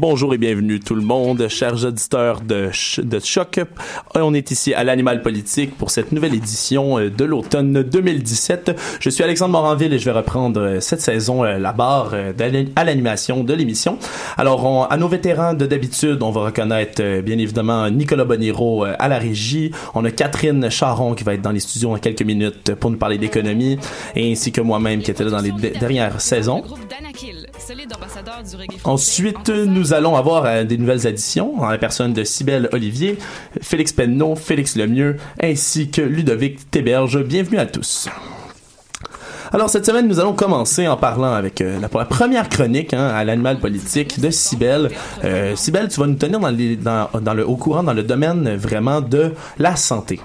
Bonjour et bienvenue tout le monde, chers auditeurs de, de Choc. On est ici à l'Animal Politique pour cette nouvelle édition euh, de l'automne 2017. Je suis Alexandre Moranville et je vais reprendre euh, cette saison euh, la barre à l'animation de l'émission. Alors, à nos vétérans de d'habitude, on va reconnaître bien évidemment Nicolas Boniro à la régie. On a Catherine Charon qui va être dans les studios en quelques minutes pour nous parler d'économie, ainsi que moi-même qui était là dans les dernières saisons. Ensuite, nous allons avoir euh, des nouvelles additions en la personne de Cybelle Olivier, Félix Penneau, Félix Lemieux, ainsi que Ludovic Théberge. Bienvenue à tous. Alors cette semaine, nous allons commencer en parlant avec euh, la, première chronique hein, à l'animal politique de Cybelle. Euh, tu vas nous tenir dans, dans, le, au courant dans le domaine vraiment de la santé.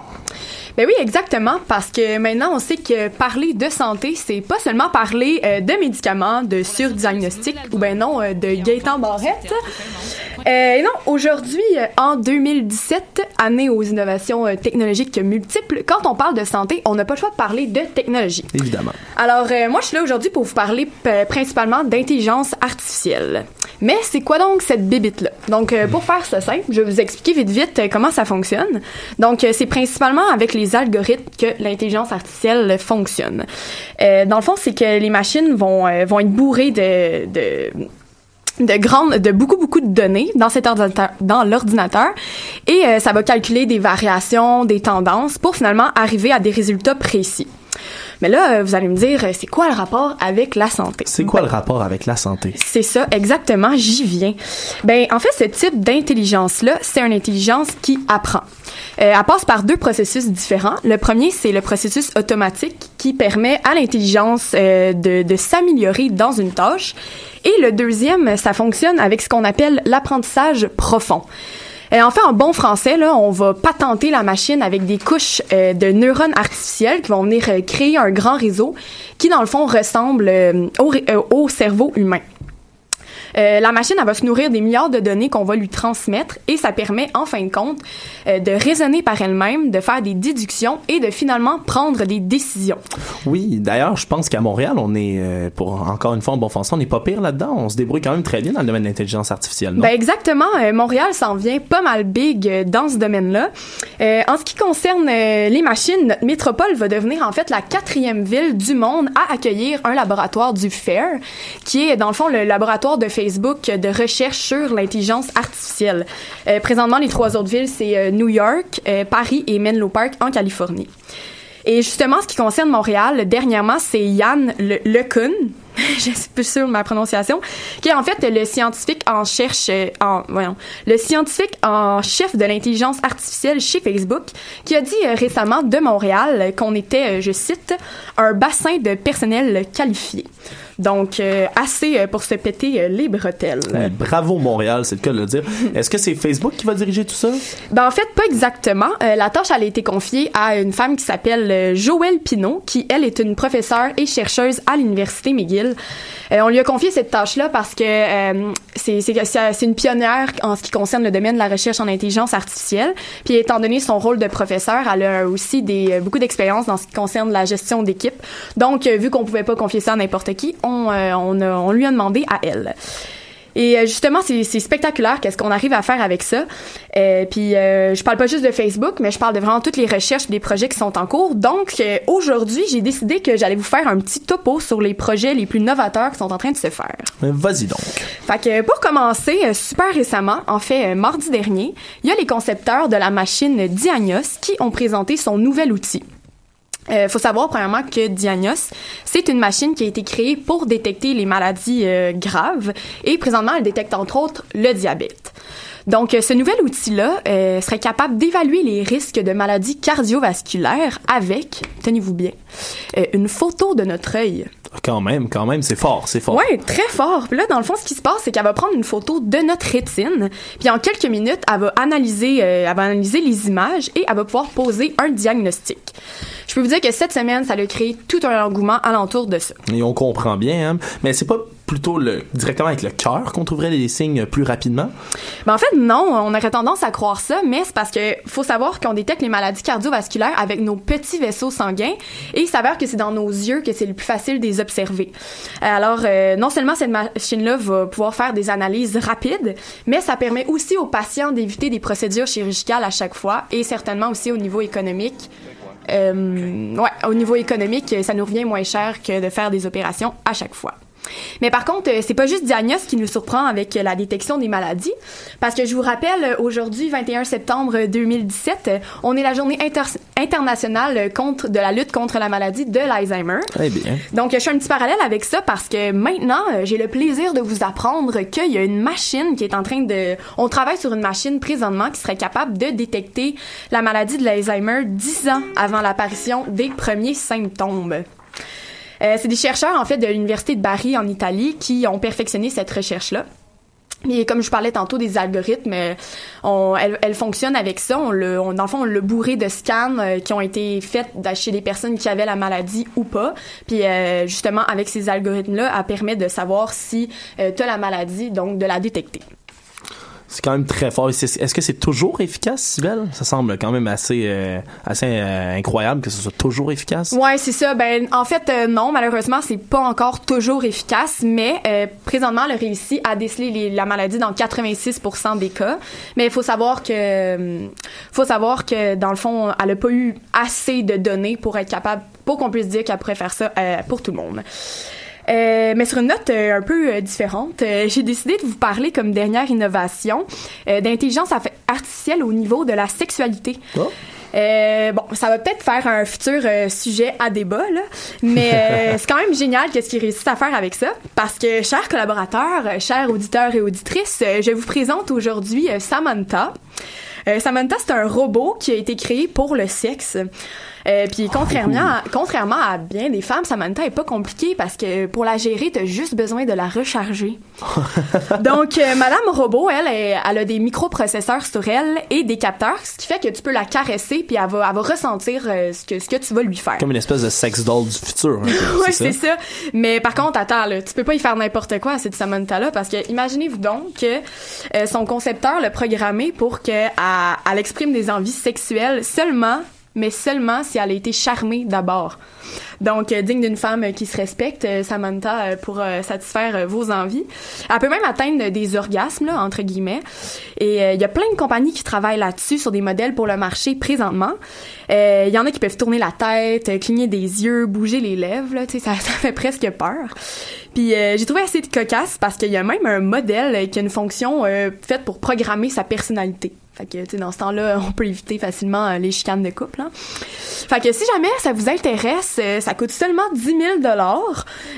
Ben oui, exactement, parce que maintenant on sait que parler de santé, c'est pas seulement parler euh, de médicaments, de surdiagnostic ou ben non euh, de Gaëtan Barrette. Euh, non, aujourd'hui, euh, en 2017, année aux innovations technologiques multiples, quand on parle de santé, on n'a pas le choix de parler de technologie. Évidemment. Alors, moi, je suis là aujourd'hui pour vous parler principalement d'intelligence artificielle. Mais c'est quoi donc cette bibite-là? Donc, pour faire ça simple, je vais vous expliquer vite vite comment ça fonctionne. Donc, c'est principalement avec les algorithmes que l'intelligence artificielle fonctionne. Euh, dans le fond, c'est que les machines vont, euh, vont être bourrées de, de de grandes, de beaucoup beaucoup de données dans cet ordinateur, dans l'ordinateur, et euh, ça va calculer des variations, des tendances pour finalement arriver à des résultats précis. Mais là, vous allez me dire, c'est quoi le rapport avec la santé? C'est quoi le rapport avec la santé? C'est ça, exactement, j'y viens. Ben, en fait, ce type d'intelligence-là, c'est une intelligence qui apprend. Euh, elle passe par deux processus différents. Le premier, c'est le processus automatique qui permet à l'intelligence euh, de, de s'améliorer dans une tâche. Et le deuxième, ça fonctionne avec ce qu'on appelle l'apprentissage profond. Et en fait, en bon français, là, on va patenter la machine avec des couches euh, de neurones artificiels qui vont venir euh, créer un grand réseau qui, dans le fond, ressemble au, au cerveau humain. Euh, la machine, elle va se nourrir des milliards de données qu'on va lui transmettre et ça permet, en fin de compte, euh, de raisonner par elle-même, de faire des déductions et de finalement prendre des décisions. Oui, d'ailleurs, je pense qu'à Montréal, on est, euh, pour encore une fois en bon français, on n'est pas pire là-dedans. On se débrouille quand même très bien dans le domaine de l'intelligence artificielle, non? Ben exactement. Montréal s'en vient pas mal big dans ce domaine-là. en ce qui concerne les machines, notre métropole va devenir en fait la quatrième ville du monde à accueillir un laboratoire du FAIR, qui est dans le fond le laboratoire de Facebook de recherche sur l'intelligence artificielle. Euh, présentement, les trois autres villes, c'est euh, New York, euh, Paris et Menlo Park en Californie. Et justement, ce qui concerne Montréal, dernièrement, c'est Yann Le Lecun, je suis plus sûre de ma prononciation, qui est en fait le scientifique en cherche, en, voyons, le scientifique en chef de l'intelligence artificielle chez Facebook, qui a dit récemment de Montréal qu'on était, je cite, un bassin de personnel qualifié. Donc, euh, assez euh, pour se péter euh, les bretelles. bravo Montréal, c'est le cas de le dire. Est-ce que c'est Facebook qui va diriger tout ça? Ben, en fait, pas exactement. la tâche, elle a été confiée à une femme qui s'appelle Joëlle Pinault, qui, elle, est une professeure et chercheuse à l'Université McGill. on lui a confié cette tâche-là parce que c'est c'est une pionnière en ce qui concerne le domaine de la recherche en intelligence artificielle. Puis, étant donné son rôle de professeur, elle a aussi des, beaucoup d'expérience dans ce qui concerne la gestion d'équipe. Donc, vu qu'on pouvait pas confier ça à n'importe qui, euh, on, lui a demandé à elle. Et euh, justement, c'est spectaculaire qu'est-ce qu'on arrive à faire avec ça. Euh, puis euh, je parle pas juste de Facebook, mais je parle de vraiment toutes les recherches, des projets qui sont en cours. Donc aujourd'hui, j'ai décidé que j'allais vous faire un petit topo sur les projets les plus novateurs qui sont en train de se faire. Vas-y donc. Fait que pour commencer, super récemment, en fait mardi dernier, il y a les concepteurs de la machine Diagnos qui ont présenté son nouvel outil. Euh, faut savoir premièrement que Diagnos, c'est une machine qui a été créée pour détecter les maladies euh, graves et présentement elle détecte entre autres le diabète. Donc euh, ce nouvel outil-là serait capable d'évaluer les risques de maladies cardiovasculaires avec, tenez-vous bien, une photo de notre œil. Quand même, quand même, c'est fort, c'est fort. Oui, très fort. Puis là, dans le fond, ce qui se passe, c'est qu'elle va prendre une photo de notre rétine, puis en quelques minutes, elle va analyser, elle va analyser les images et elle va pouvoir poser un diagnostic. Je peux vous dire que cette semaine, ça a créé tout un engouement alentour de ça. Et on comprend bien, hein? mais c'est pas plutôt directement avec le cœur qu'on trouverait les signes plus rapidement? Ben en fait, non. On aurait tendance à croire ça, mais c'est parce que faut savoir qu'on détecte les maladies cardiovasculaires avec nos petits vaisseaux sanguins et il s'avère que c'est dans nos yeux que c'est le plus facile de les observer. Alors, euh, non seulement cette machine-là va pouvoir faire des analyses rapides, mais ça permet aussi aux patients d'éviter des procédures chirurgicales à chaque fois et certainement aussi au niveau économique. Euh, ouais, au niveau économique, ça nous revient moins cher que de faire des opérations à chaque fois. Mais par contre, euh, c'est pas juste Diagnos qui nous surprend avec la détection des maladies, parce que je vous rappelle, aujourd'hui, 21 septembre 2017, on est la journée internationale contre de la lutte contre la maladie de l'Alzheimer. Très bien. Donc, je fais un petit parallèle avec ça parce que maintenant, euh, j'ai le plaisir de vous apprendre qu'il y a une machine qui est en train de... On travaille sur une machine présentement qui serait capable de détecter la maladie de l'Alzheimer 10 ans avant l'apparition des premiers symptômes. Euh, c'est des chercheurs, en fait, de l'Université de Bari en Italie qui ont perfectionné cette recherche-là. Mais comme je parlais tantôt des algorithmes, euh, on, elle, fonctionne avec ça. On le, on, dans le fond, on l'a bourré de scans euh, qui ont été faits chez des personnes qui avaient la maladie ou pas. Puis justement, avec ces algorithmes-là, elle permet de savoir si tu as la maladie, donc de la détecter. C'est quand même très fort. Est-ce que c'est toujours efficace, Sibelle? Ça semble quand même assez, euh, assez euh, incroyable que ce soit toujours efficace. Ouais, c'est ça. Ben, en fait, euh, non, malheureusement, c'est pas encore toujours efficace, mais présentement, elle a réussi à déceler la maladie dans 86% des cas. Mais il faut savoir que, faut savoir que dans le fond, elle a pas eu assez de données pour être capable, pour qu'on puisse dire qu'elle pourrait faire ça pour tout le monde. Euh, mais sur une note euh, un peu euh, différente, j'ai décidé de vous parler comme dernière innovation d'intelligence artificielle au niveau de la sexualité. Oh. bon, ça va peut-être faire un futur sujet à débat, là, mais c'est quand même génial qu'est-ce qu'ils réussissent à faire avec ça, parce que, chers collaborateurs, chers auditeurs et auditrices, je vous présente aujourd'hui Samantha. Samantha, c'est un robot qui a été créé pour le sexe. Euh, puis contrairement, à, contrairement à bien des femmes, Samantha est pas compliquée parce que pour la gérer, t'as juste besoin de la recharger. Donc, euh, Madame Robot, elle, elle, a des microprocesseurs sur elle et des capteurs, ce qui fait que tu peux la caresser puis elle va, elle va ressentir euh, ce que ce que tu vas lui faire. Comme une espèce de sex doll du futur. oui, c'est ça? Mais par contre, attends, là, tu peux pas y faire n'importe quoi à cette Samantha là parce que imaginez-vous donc que son concepteur l'a programmé pour qu'elle elle exprime des envies sexuelles seulement mais seulement si elle a été charmée d'abord. Donc, euh, digne d'une femme qui se respecte, euh, Samantha, euh, pour satisfaire vos envies. Elle peut même atteindre des orgasmes, entre guillemets. Et il y a plein de compagnies qui travaillent là-dessus sur des modèles pour le marché présentement. Il y en a qui peuvent tourner la tête, cligner des yeux, bouger les lèvres, ça, ça fait presque peur. Puis j'ai trouvé assez de cocasse parce qu'il y a même un modèle qui a une fonction faite pour programmer sa personnalité. Fait que, tu sais, dans ce temps-là, on peut éviter facilement euh, les chicanes de couple. Hein. Fait que si jamais ça vous intéresse, euh, ça coûte seulement 10 000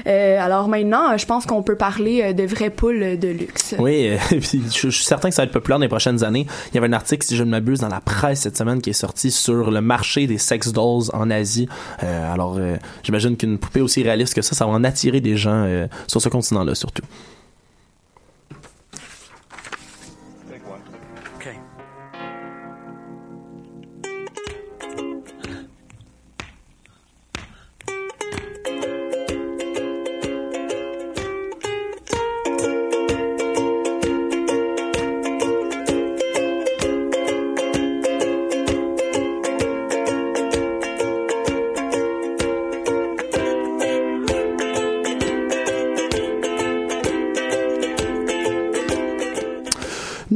euh, Alors maintenant, je pense qu'on peut parler de vraies poules de luxe. Oui, puis je, suis certain que ça va être populaire dans les prochaines années. Il y avait un article, si je ne m'abuse, dans la presse cette semaine qui est sorti sur le marché des sex dolls en Asie. alors, j'imagine qu'une poupée aussi réaliste que ça, ça va en attirer des gens sur ce continent-là surtout.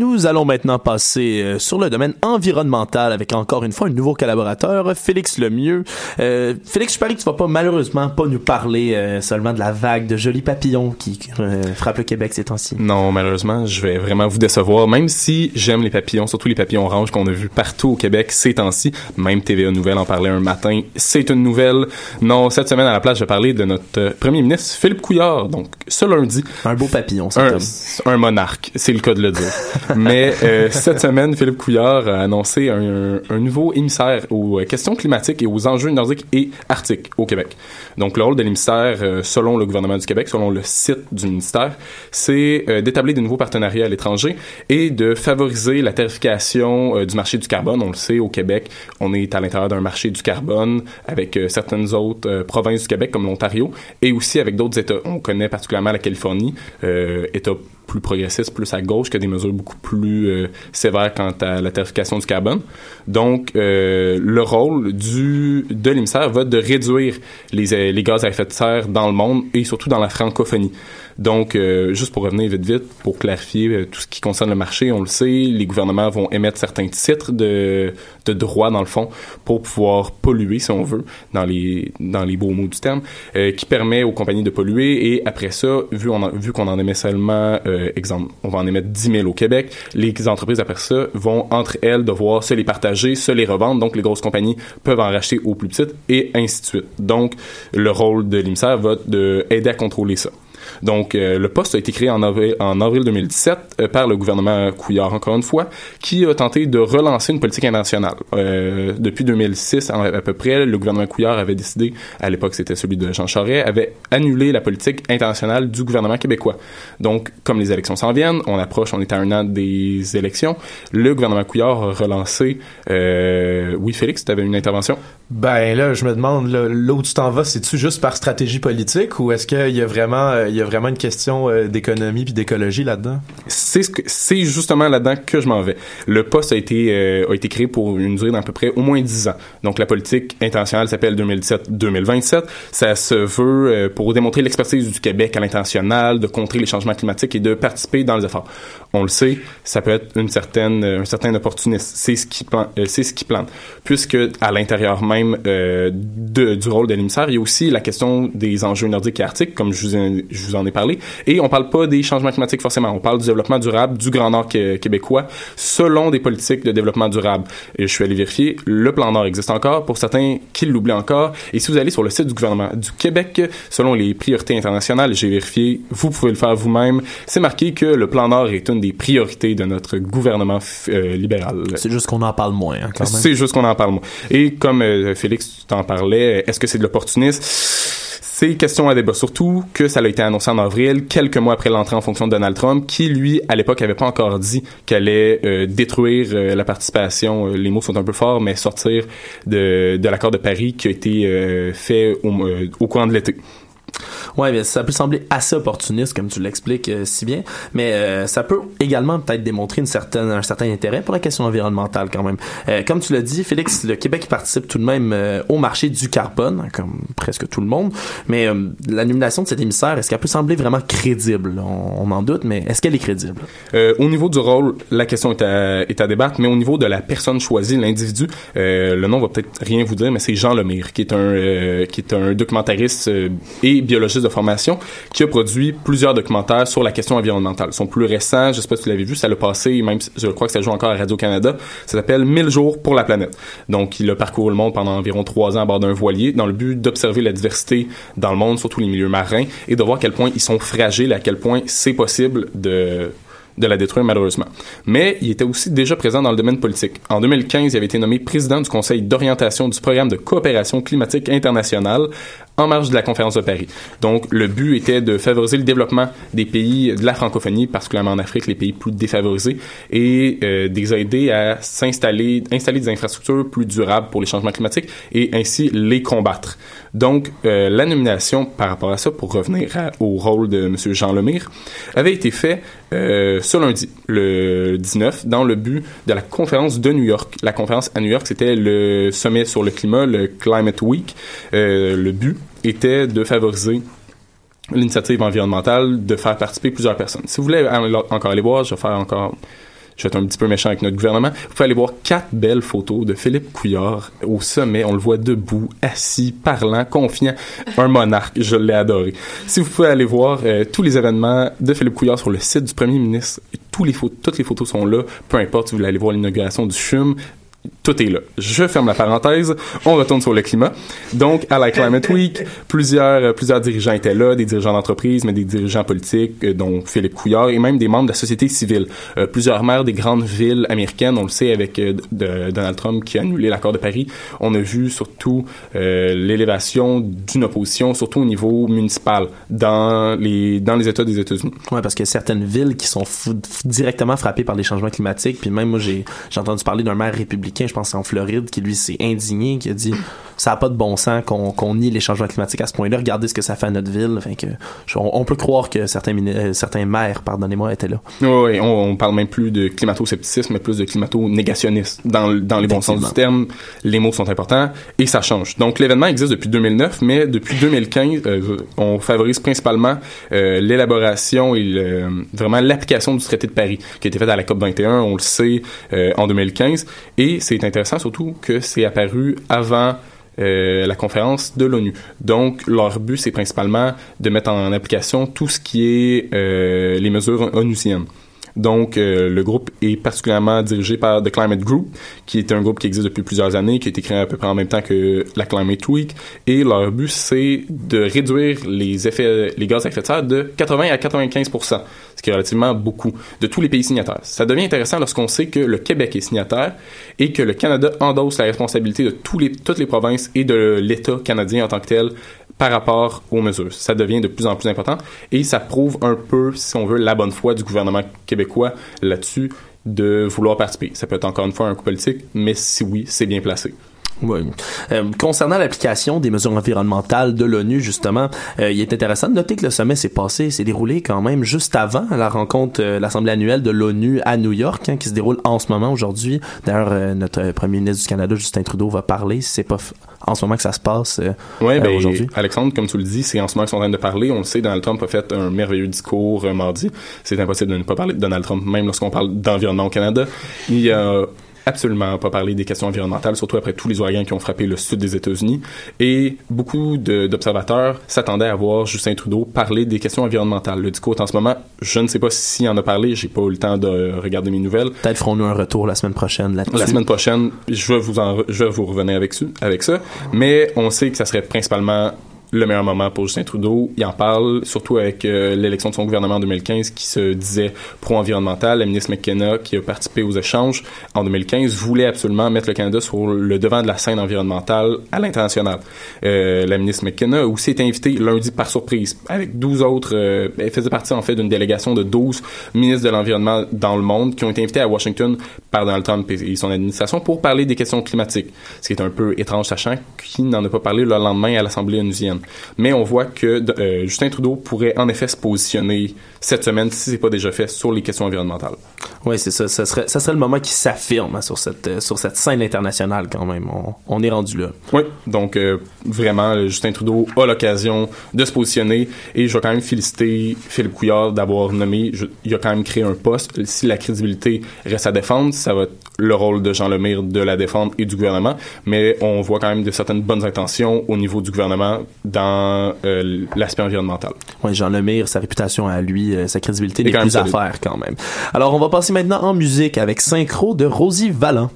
Nous allons maintenant passer euh, sur le domaine environnemental avec encore une fois un nouveau collaborateur, Félix Lemieux. Euh, Félix, je parie que tu vas pas malheureusement pas nous parler euh, seulement de la vague de jolis papillons qui euh, frappe le Québec ces temps-ci. Non, malheureusement, je vais vraiment vous décevoir. Même si j'aime les papillons, surtout les papillons oranges qu'on a vus partout au Québec ces temps-ci. Même TVA Nouvelle en parlait un matin. C'est une nouvelle. Non, cette semaine à la place, je vais parler de notre premier ministre Philippe Couillard. Donc, ce lundi. Un beau papillon, un, un monarque, c'est le cas de le dire. Mais euh, cette semaine, Philippe Couillard a annoncé un, un, nouveau émissaire aux questions climatiques et aux enjeux nordiques et arctiques au Québec. Donc, le rôle de l'émissaire, euh, selon le gouvernement du Québec, selon le site du ministère, c'est euh, d'établir de nouveaux partenariats à l'étranger et de favoriser la tarification euh, du marché du carbone. On le sait, au Québec, on est à l'intérieur d'un marché du carbone avec certaines autres provinces du Québec, comme l'Ontario, et aussi avec d'autres États. On connaît particulièrement la Californie, État plus progressiste, plus à gauche, que des mesures beaucoup plus euh, sévères quant à la tarification du carbone. Donc, euh, le rôle du de l'émissaire va de réduire les, les gaz à effet de serre dans le monde et surtout dans la francophonie. Donc, euh, juste pour revenir vite vite, pour clarifier euh, tout ce qui concerne le marché, on le sait, les gouvernements vont émettre certains titres de, de droit, dans le fond, pour pouvoir polluer, si on veut, dans les, dans les beaux mots du terme, euh, qui permet aux compagnies de polluer. Et après ça, vu, on vu qu'on en émet seulement, exemple, on va en émettre 10 000 au Québec, les entreprises, après ça, vont, entre elles, devoir se les partager, se les revendre. Donc, les grosses compagnies peuvent en racheter aux plus petites, et ainsi de suite. Donc, le rôle de l'émissaire va d'aider à contrôler ça. Donc, euh, le poste a été créé en avril, en avril 2017 euh, par le gouvernement Couillard, encore une fois, qui a tenté de relancer une politique internationale. Euh, depuis 2006, à peu près, le gouvernement Couillard avait décidé, à l'époque c'était celui de Jean Charest, avait annulé la politique internationale du gouvernement québécois. Donc, comme les élections s'en viennent, on approche, on est à un an des élections, le gouvernement Couillard a relancé... oui, Félix, tu avais une intervention? Ben là, je me demande, là, où tu t'en vas, c'est-tu juste par stratégie politique ou est-ce qu'il y a vraiment il y a vraiment une question euh, d'économie puis d'écologie là-dedans? C'est ce justement là-dedans que je m'en vais. Le poste a été euh, a été créé pour une durée d'à peu près au moins 10 ans. Donc la politique internationale s'appelle 2017-2027. Ça se veut euh, pour démontrer l'expertise du Québec à l'international, de contrer les changements climatiques et de participer dans les efforts. On le sait, ça peut être une certaine un certain opportuniste. C'est ce qui c'est ce qui plante. Puisque à l'intérieur même de, du rôle de l'émissaire, il y a aussi la question des enjeux nordiques et arctiques, comme je vous ai, je vous en ai parlé. Et on parle pas des changements climatiques forcément. On parle du développement durable du Grand Nord québécois selon des politiques de développement durable. Je suis allé vérifier, le plan Nord existe encore pour certains qui l'oublient encore. Et si vous allez sur le site du gouvernement du Québec, selon les priorités internationales, j'ai vérifié, vous pouvez le faire vous-même. C'est marqué que le plan Nord est une des priorités de notre gouvernement euh, libéral. C'est juste qu'on en parle moins, hein, quand même. C'est juste qu'on en parle moins. Et comme euh, Félix, tu t'en parlais, est-ce que c'est de l'opportunisme? C'est question à débat, surtout que ça a été annoncé en avril, quelques mois après l'entrée en fonction de Donald Trump, qui, lui, à l'époque, avait pas encore dit qu'elle allait euh, détruire euh, la participation, les mots sont un peu forts, mais sortir de, de l'accord de Paris qui a été fait au, au courant de l'été. Ouais, mais ça peut sembler assez opportuniste comme tu l'expliques euh, si bien, mais euh, ça peut également peut-être démontrer une certaine un certain intérêt pour la question environnementale quand même. Euh, comme tu l'as dit, Félix, le Québec participe tout de même au marché du carbone, comme presque tout le monde, mais la nomination de cet émissaire, est-ce qu'elle peut sembler vraiment crédible? On, en doute, mais est-ce qu'elle est crédible? Au niveau du rôle, la question est à, est à débattre, mais au niveau de la personne choisie, l'individu, le nom va peut-être rien vous dire, mais c'est Jean Lemire, qui est un qui est un documentariste et biologiste de formation, qui a produit plusieurs documentaires sur la question environnementale. Son plus récent, je sais pas si vous l'avez vu, ça l'a passé, même je crois que ça joue encore à Radio-Canada, ça s'appelle 1000 jours pour la planète. Donc, il a parcouru le monde pendant environ trois ans à bord d'un voilier dans le but d'observer la diversité dans le monde, surtout les milieux marins, et de voir à quel point ils sont fragiles, à quel point c'est possible de de la détruire malheureusement. Mais il était aussi déjà présent dans le domaine politique. En 2015, il avait été nommé président du Conseil d'orientation du programme de coopération climatique internationale en marge de la conférence de Paris. Donc, le but était de favoriser le développement des pays de la francophonie, particulièrement en Afrique, les pays plus défavorisés, et euh, des aider à s'installer, installer des infrastructures plus durables pour les changements climatiques et ainsi les combattre. Donc, euh, la nomination par rapport à ça, pour revenir au rôle de M. Jean Lemire, avait été fait euh, ce lundi, le 19, dans le but de la conférence de New York. La conférence à New York, c'était le sommet sur le climat, le Climate Week. Euh, le but était de favoriser l'initiative environnementale, de faire participer plusieurs personnes. Si vous voulez encore aller voir, je vais faire encore je vais être un petit peu méchant avec notre gouvernement. Vous pouvez aller voir quatre belles photos de Philippe Couillard au sommet. On le voit debout, assis, parlant, confiant. Un monarque. Je l'ai adoré. Si vous pouvez aller voir euh, tous les événements de Philippe Couillard sur le site du premier ministre, toutes les photos sont là. Peu importe si vous voulez aller voir l'inauguration du CHUM, tout est là. Je ferme la parenthèse. On retourne sur le climat. Donc, à la Climate Week, plusieurs, euh, plusieurs dirigeants étaient là, des dirigeants d'entreprise, mais des dirigeants politiques, euh, dont Philippe Couillard, et même des membres de la société civile. Euh, plusieurs maires des grandes villes américaines, on le sait avec Donald Trump qui a annulé l'accord de Paris. On a vu surtout l'élévation d'une opposition, surtout au niveau municipal, dans les, dans les États des États-Unis. Ouais, parce qu'il y a certaines villes qui sont directement frappées par les changements climatiques. Puis même moi, j'ai entendu parler d'un maire républicain, je pense c'est en Floride, qui lui s'est indigné, qui a dit ça a pas de bon sens qu'on nie les changements climatiques à ce point-là. Regardez ce que ça fait à notre ville. Fait que on, on peut croire que certains euh, certains maires, pardonnez-moi, étaient là. Oui, on, on parle même plus de climato-scepticisme, mais plus de climato-négationnisme. Dans, dans les bons sens du terme, les mots sont importants et ça change. Donc, l'événement existe depuis 2009, mais depuis 2015, euh, on favorise principalement euh, l'élaboration et le- vraiment l'application du traité de Paris, qui a été fait à la COP21, on le sait, en 2015. Et c'est intéressant surtout que c'est apparu avant euh, la conférence de l'ONU. Donc, leur but, c'est principalement de mettre en application tout ce qui est euh, les mesures onusiennes. Donc, euh, le groupe est particulièrement dirigé par The Climate Group, qui est un groupe qui existe depuis plusieurs années, qui a été créé à peu près en même temps que la Climate Week. Et leur but, c'est de réduire les effets, les gaz à effet de serre de 80 à 95% ce qui est relativement beaucoup, de tous les pays signataires. Ça devient intéressant lorsqu'on sait que le Québec est signataire et que le Canada endosse la responsabilité de tous les, toutes les provinces et de l'État canadien en tant que tel par rapport aux mesures. Ça devient de plus en plus important et ça prouve un peu, si on veut, la bonne foi du gouvernement québécois là-dessus de vouloir participer. Ça peut être encore une fois un coup politique, mais si oui, c'est bien placé. Oui. Euh, concernant l'application des mesures environnementales de l'ONU, justement, euh, il est intéressant de noter que le sommet s'est passé, s'est déroulé quand même juste avant la rencontre, euh, l'Assemblée annuelle de l'ONU à New York, hein, qui se déroule en ce moment aujourd'hui. D'ailleurs, euh, notre premier ministre du Canada, Justin Trudeau, va parler. C'est pas en ce moment que ça se passe Oui, euh, ben, aujourd'hui. Alexandre, comme tu le dis, c'est en ce moment qu'ils sont en train de parler. On le sait, Donald Trump a fait un merveilleux discours mardi. C'est impossible de ne pas parler de Donald Trump, même lorsqu'on parle d'environnement au Canada. Il a absolument pas parlé des questions environnementales, surtout après tous les ouragans qui ont frappé le sud des États-Unis. Et beaucoup d'observateurs s'attendaient à voir Justin Trudeau parler des questions environnementales. Le discours en ce moment, je ne sais pas s'il en a parlé, j'ai pas eu le temps de regarder mes nouvelles. Peut-être ferons-nous un retour la semaine prochaine là-dessus. La semaine prochaine, je vais vous en, je vais vous revenir avec, avec ça. Mais on sait que ça serait principalement le meilleur moment pour Justin Trudeau. Il en parle, surtout avec euh, l'élection de son gouvernement en 2015 qui se disait pro-environnemental. La ministre McKenna, qui a participé aux échanges en 2015, voulait absolument mettre le Canada sur le devant de la scène environnementale à l'international. Euh, la ministre McKenna aussi été invitée lundi par surprise avec 12 autres... euh, elle faisait partie en fait d'une délégation de 12 ministres de l'environnement dans le monde qui ont été invités à Washington par Donald Trump et et son administration pour parler des questions climatiques. Ce qui est un peu étrange, sachant qu'il n'en a pas parlé le lendemain à l'Assemblée onusienne. Mais on voit que euh, Justin Trudeau pourrait en effet se positionner cette semaine, si c'est pas déjà fait, sur les questions environnementales. Oui, c'est ça. Ça serait, ça serait le moment qui s'affirme hein, sur cette, euh, sur cette scène internationale quand même. On, on est rendu là. Oui, donc euh, vraiment, euh, Justin Trudeau a l'occasion de se positionner et je vais quand même féliciter Philippe Couillard d'avoir nommé, je- il a quand même créé un poste. Si la crédibilité reste à défendre, ça va être le rôle de Jean Lemire de la défendre et du gouvernement, mais on voit quand même de certaines bonnes intentions au niveau du gouvernement dans euh, l'aspect environnemental. Ouais, Jean Lemire, sa réputation à lui, euh, sa crédibilité Il est n'est plus à faire quand même. Alors, on va passer maintenant en musique avec Synchro de Rosie Vallant.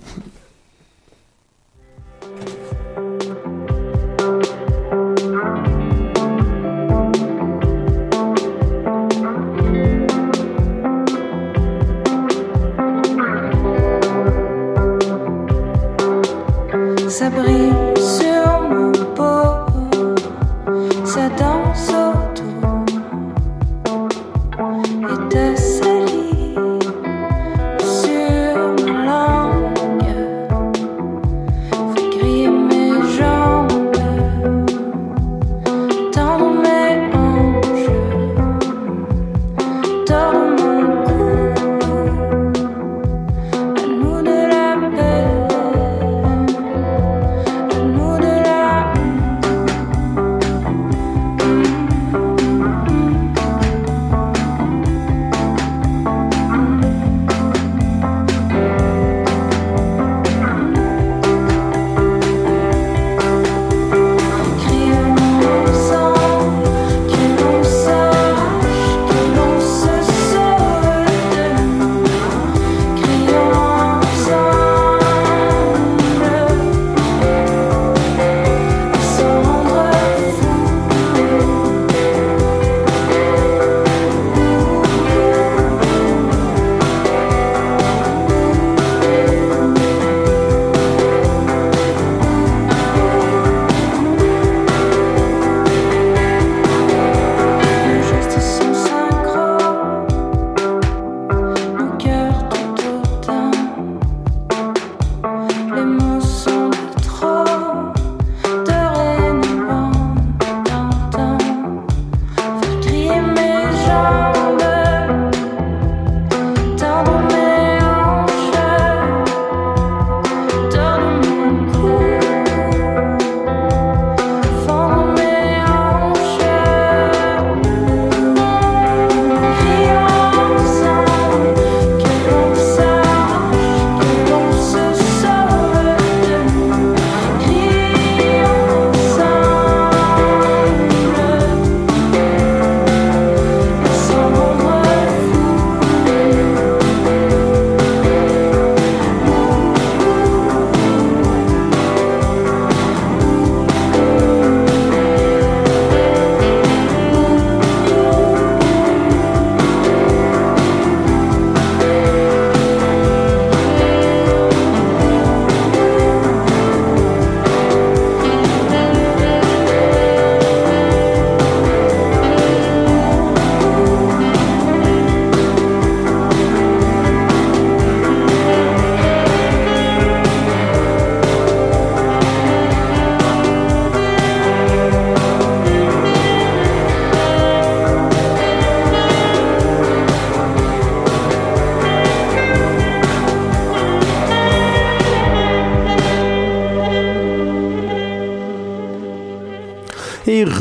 Ça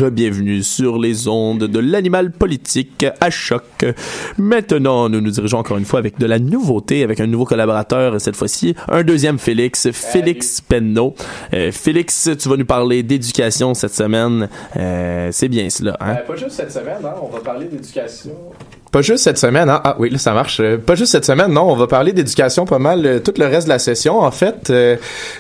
re-bienvenue sur les ondes de l'animal politique à choc. Maintenant, nous nous dirigeons encore une fois avec de la nouveauté, avec un nouveau collaborateur, cette fois-ci, un deuxième Félix, Félix Penneau. Euh, Félix, tu vas nous parler d'éducation cette semaine. Euh, c'est bien cela, hein? pas juste cette semaine, hein, on va parler d'éducation. Pas juste cette semaine, hein? Ah oui, là, ça marche. Euh, pas juste cette semaine, non, on va parler d'éducation pas mal euh, tout le reste de la session, en fait. Euh,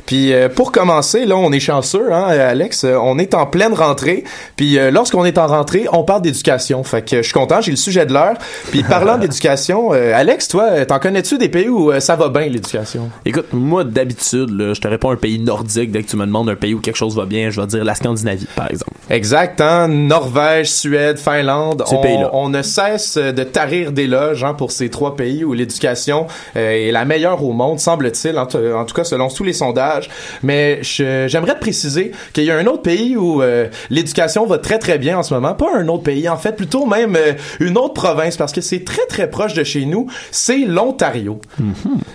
puis euh, pour commencer, là, on est chanceux, hein, Alex, on est en pleine rentrée. Puis lorsqu'on est en rentrée, on parle d'éducation. Fait que je suis content, j'ai le sujet de l'heure. Puis parlant d'éducation, Alex, toi, t'en connais-tu des pays où ça va bien, l'éducation? Écoute, moi, d'habitude, là, je te réponds un pays nordique. Dès que tu me demandes un pays où quelque chose va bien, je vais dire la Scandinavie, par exemple. Exact, hein? Norvège, Suède, Finlande. Ces on, pays-là. on ne cesse de tarir d'éloges hein, pour ces trois pays où l'éducation euh, est la meilleure au monde, semble-t-il, en, en tout cas selon tous les sondages. Mais j'aimerais te préciser qu'il y a un autre pays où euh, l'éducation va très très bien en ce moment. Pas un autre pays, en fait, plutôt même euh, une autre province, parce que c'est très très proche de chez nous. C'est l'Ontario.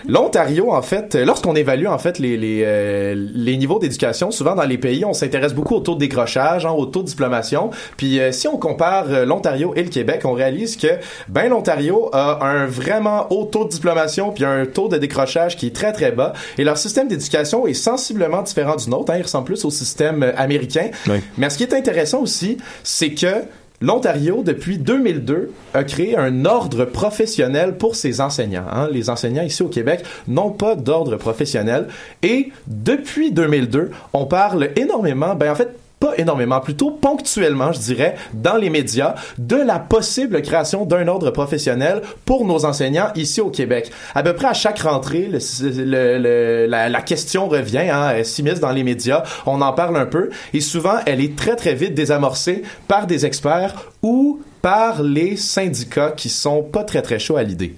L'Ontario, en fait, euh, lorsqu'on évalue en fait les les, euh, les niveaux d'éducation, souvent dans les pays, on s'intéresse beaucoup au taux de décrochage, hein, au taux de diplomation. Puis euh, si on compare euh, l'Ontario et le Québec, on réalise que ben l'Ontario a un vraiment haut taux de diplomation puis un taux de décrochage qui est très très bas. Et leur système d'éducation est sensiblement différent du nôtre. Hein, il ressemble plus au système américain. Oui. Mais ce qui est intéressant aussi, c'est que L'Ontario, depuis 2002, a créé un ordre professionnel pour ses enseignants. hein. Les enseignants ici au Québec n'ont pas d'ordre professionnel. Et depuis 2002, on parle énormément, ben en fait, pas énormément, plutôt ponctuellement, je dirais, dans les médias, de la possible création d'un ordre professionnel pour nos enseignants ici au Québec. À peu près à chaque rentrée, le- la question revient, hein, elle s'immisce dans les médias, on en parle un peu, et souvent, elle est très très vite désamorcée par des experts ou par les syndicats qui sont pas très très chauds à l'idée.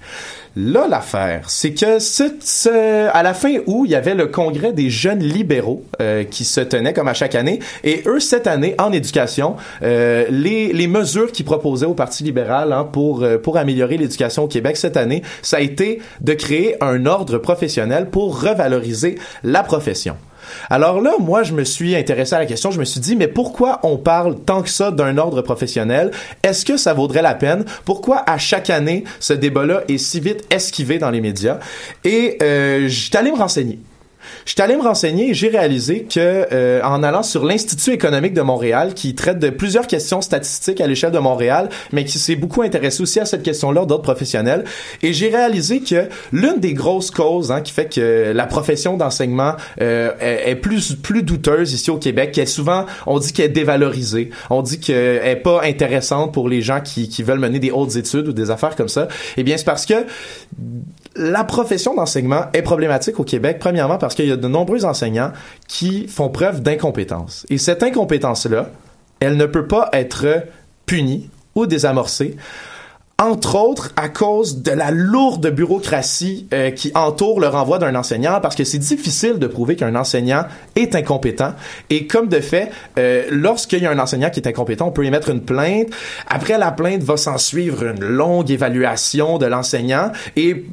Là, l'affaire, c'est que à la fin août, il y avait le congrès des jeunes libéraux euh, qui se tenait comme à chaque année. Et eux, cette année, en éducation, euh, les, les mesures qu'ils proposaient au Parti libéral hein, pour, euh, pour améliorer l'éducation au Québec cette année, ça a été de créer un ordre professionnel pour revaloriser la profession. Alors là, moi, je me suis intéressé à la question. Je me suis dit, mais pourquoi on parle tant que ça d'un ordre professionnel? Est-ce que ça vaudrait la peine? Pourquoi à chaque année, ce débat-là est si vite esquivé dans les médias? Et euh, j'étais allé me renseigner. J'étais allé me renseigner et j'ai réalisé que euh, en allant sur l'Institut économique de Montréal, qui traite de plusieurs questions statistiques à l'échelle de Montréal, mais qui s'est beaucoup intéressé aussi à cette question-là d'autres professionnels, et j'ai réalisé que l'une des grosses causes hein, qui fait que la profession d'enseignement euh, est, plus plus douteuse ici au Québec, qu'elle est souvent, on dit qu'elle est dévalorisée, on dit qu'elle est pas intéressante pour les gens qui, qui veulent mener des hautes études ou des affaires comme ça. Eh bien, c'est parce que la profession d'enseignement est problématique au Québec, premièrement parce qu'il y a de nombreux enseignants qui font preuve d'incompétence. Et cette incompétence-là, elle ne peut pas être punie ou désamorcée entre autres à cause de la lourde bureaucratie euh, qui entoure le renvoi d'un enseignant, parce que c'est difficile de prouver qu'un enseignant est incompétent. Et comme de fait, euh, lorsqu'il y a un enseignant qui est incompétent, on peut émettre une plainte. Après la plainte, va s'en suivre une longue évaluation de l'enseignant. Et,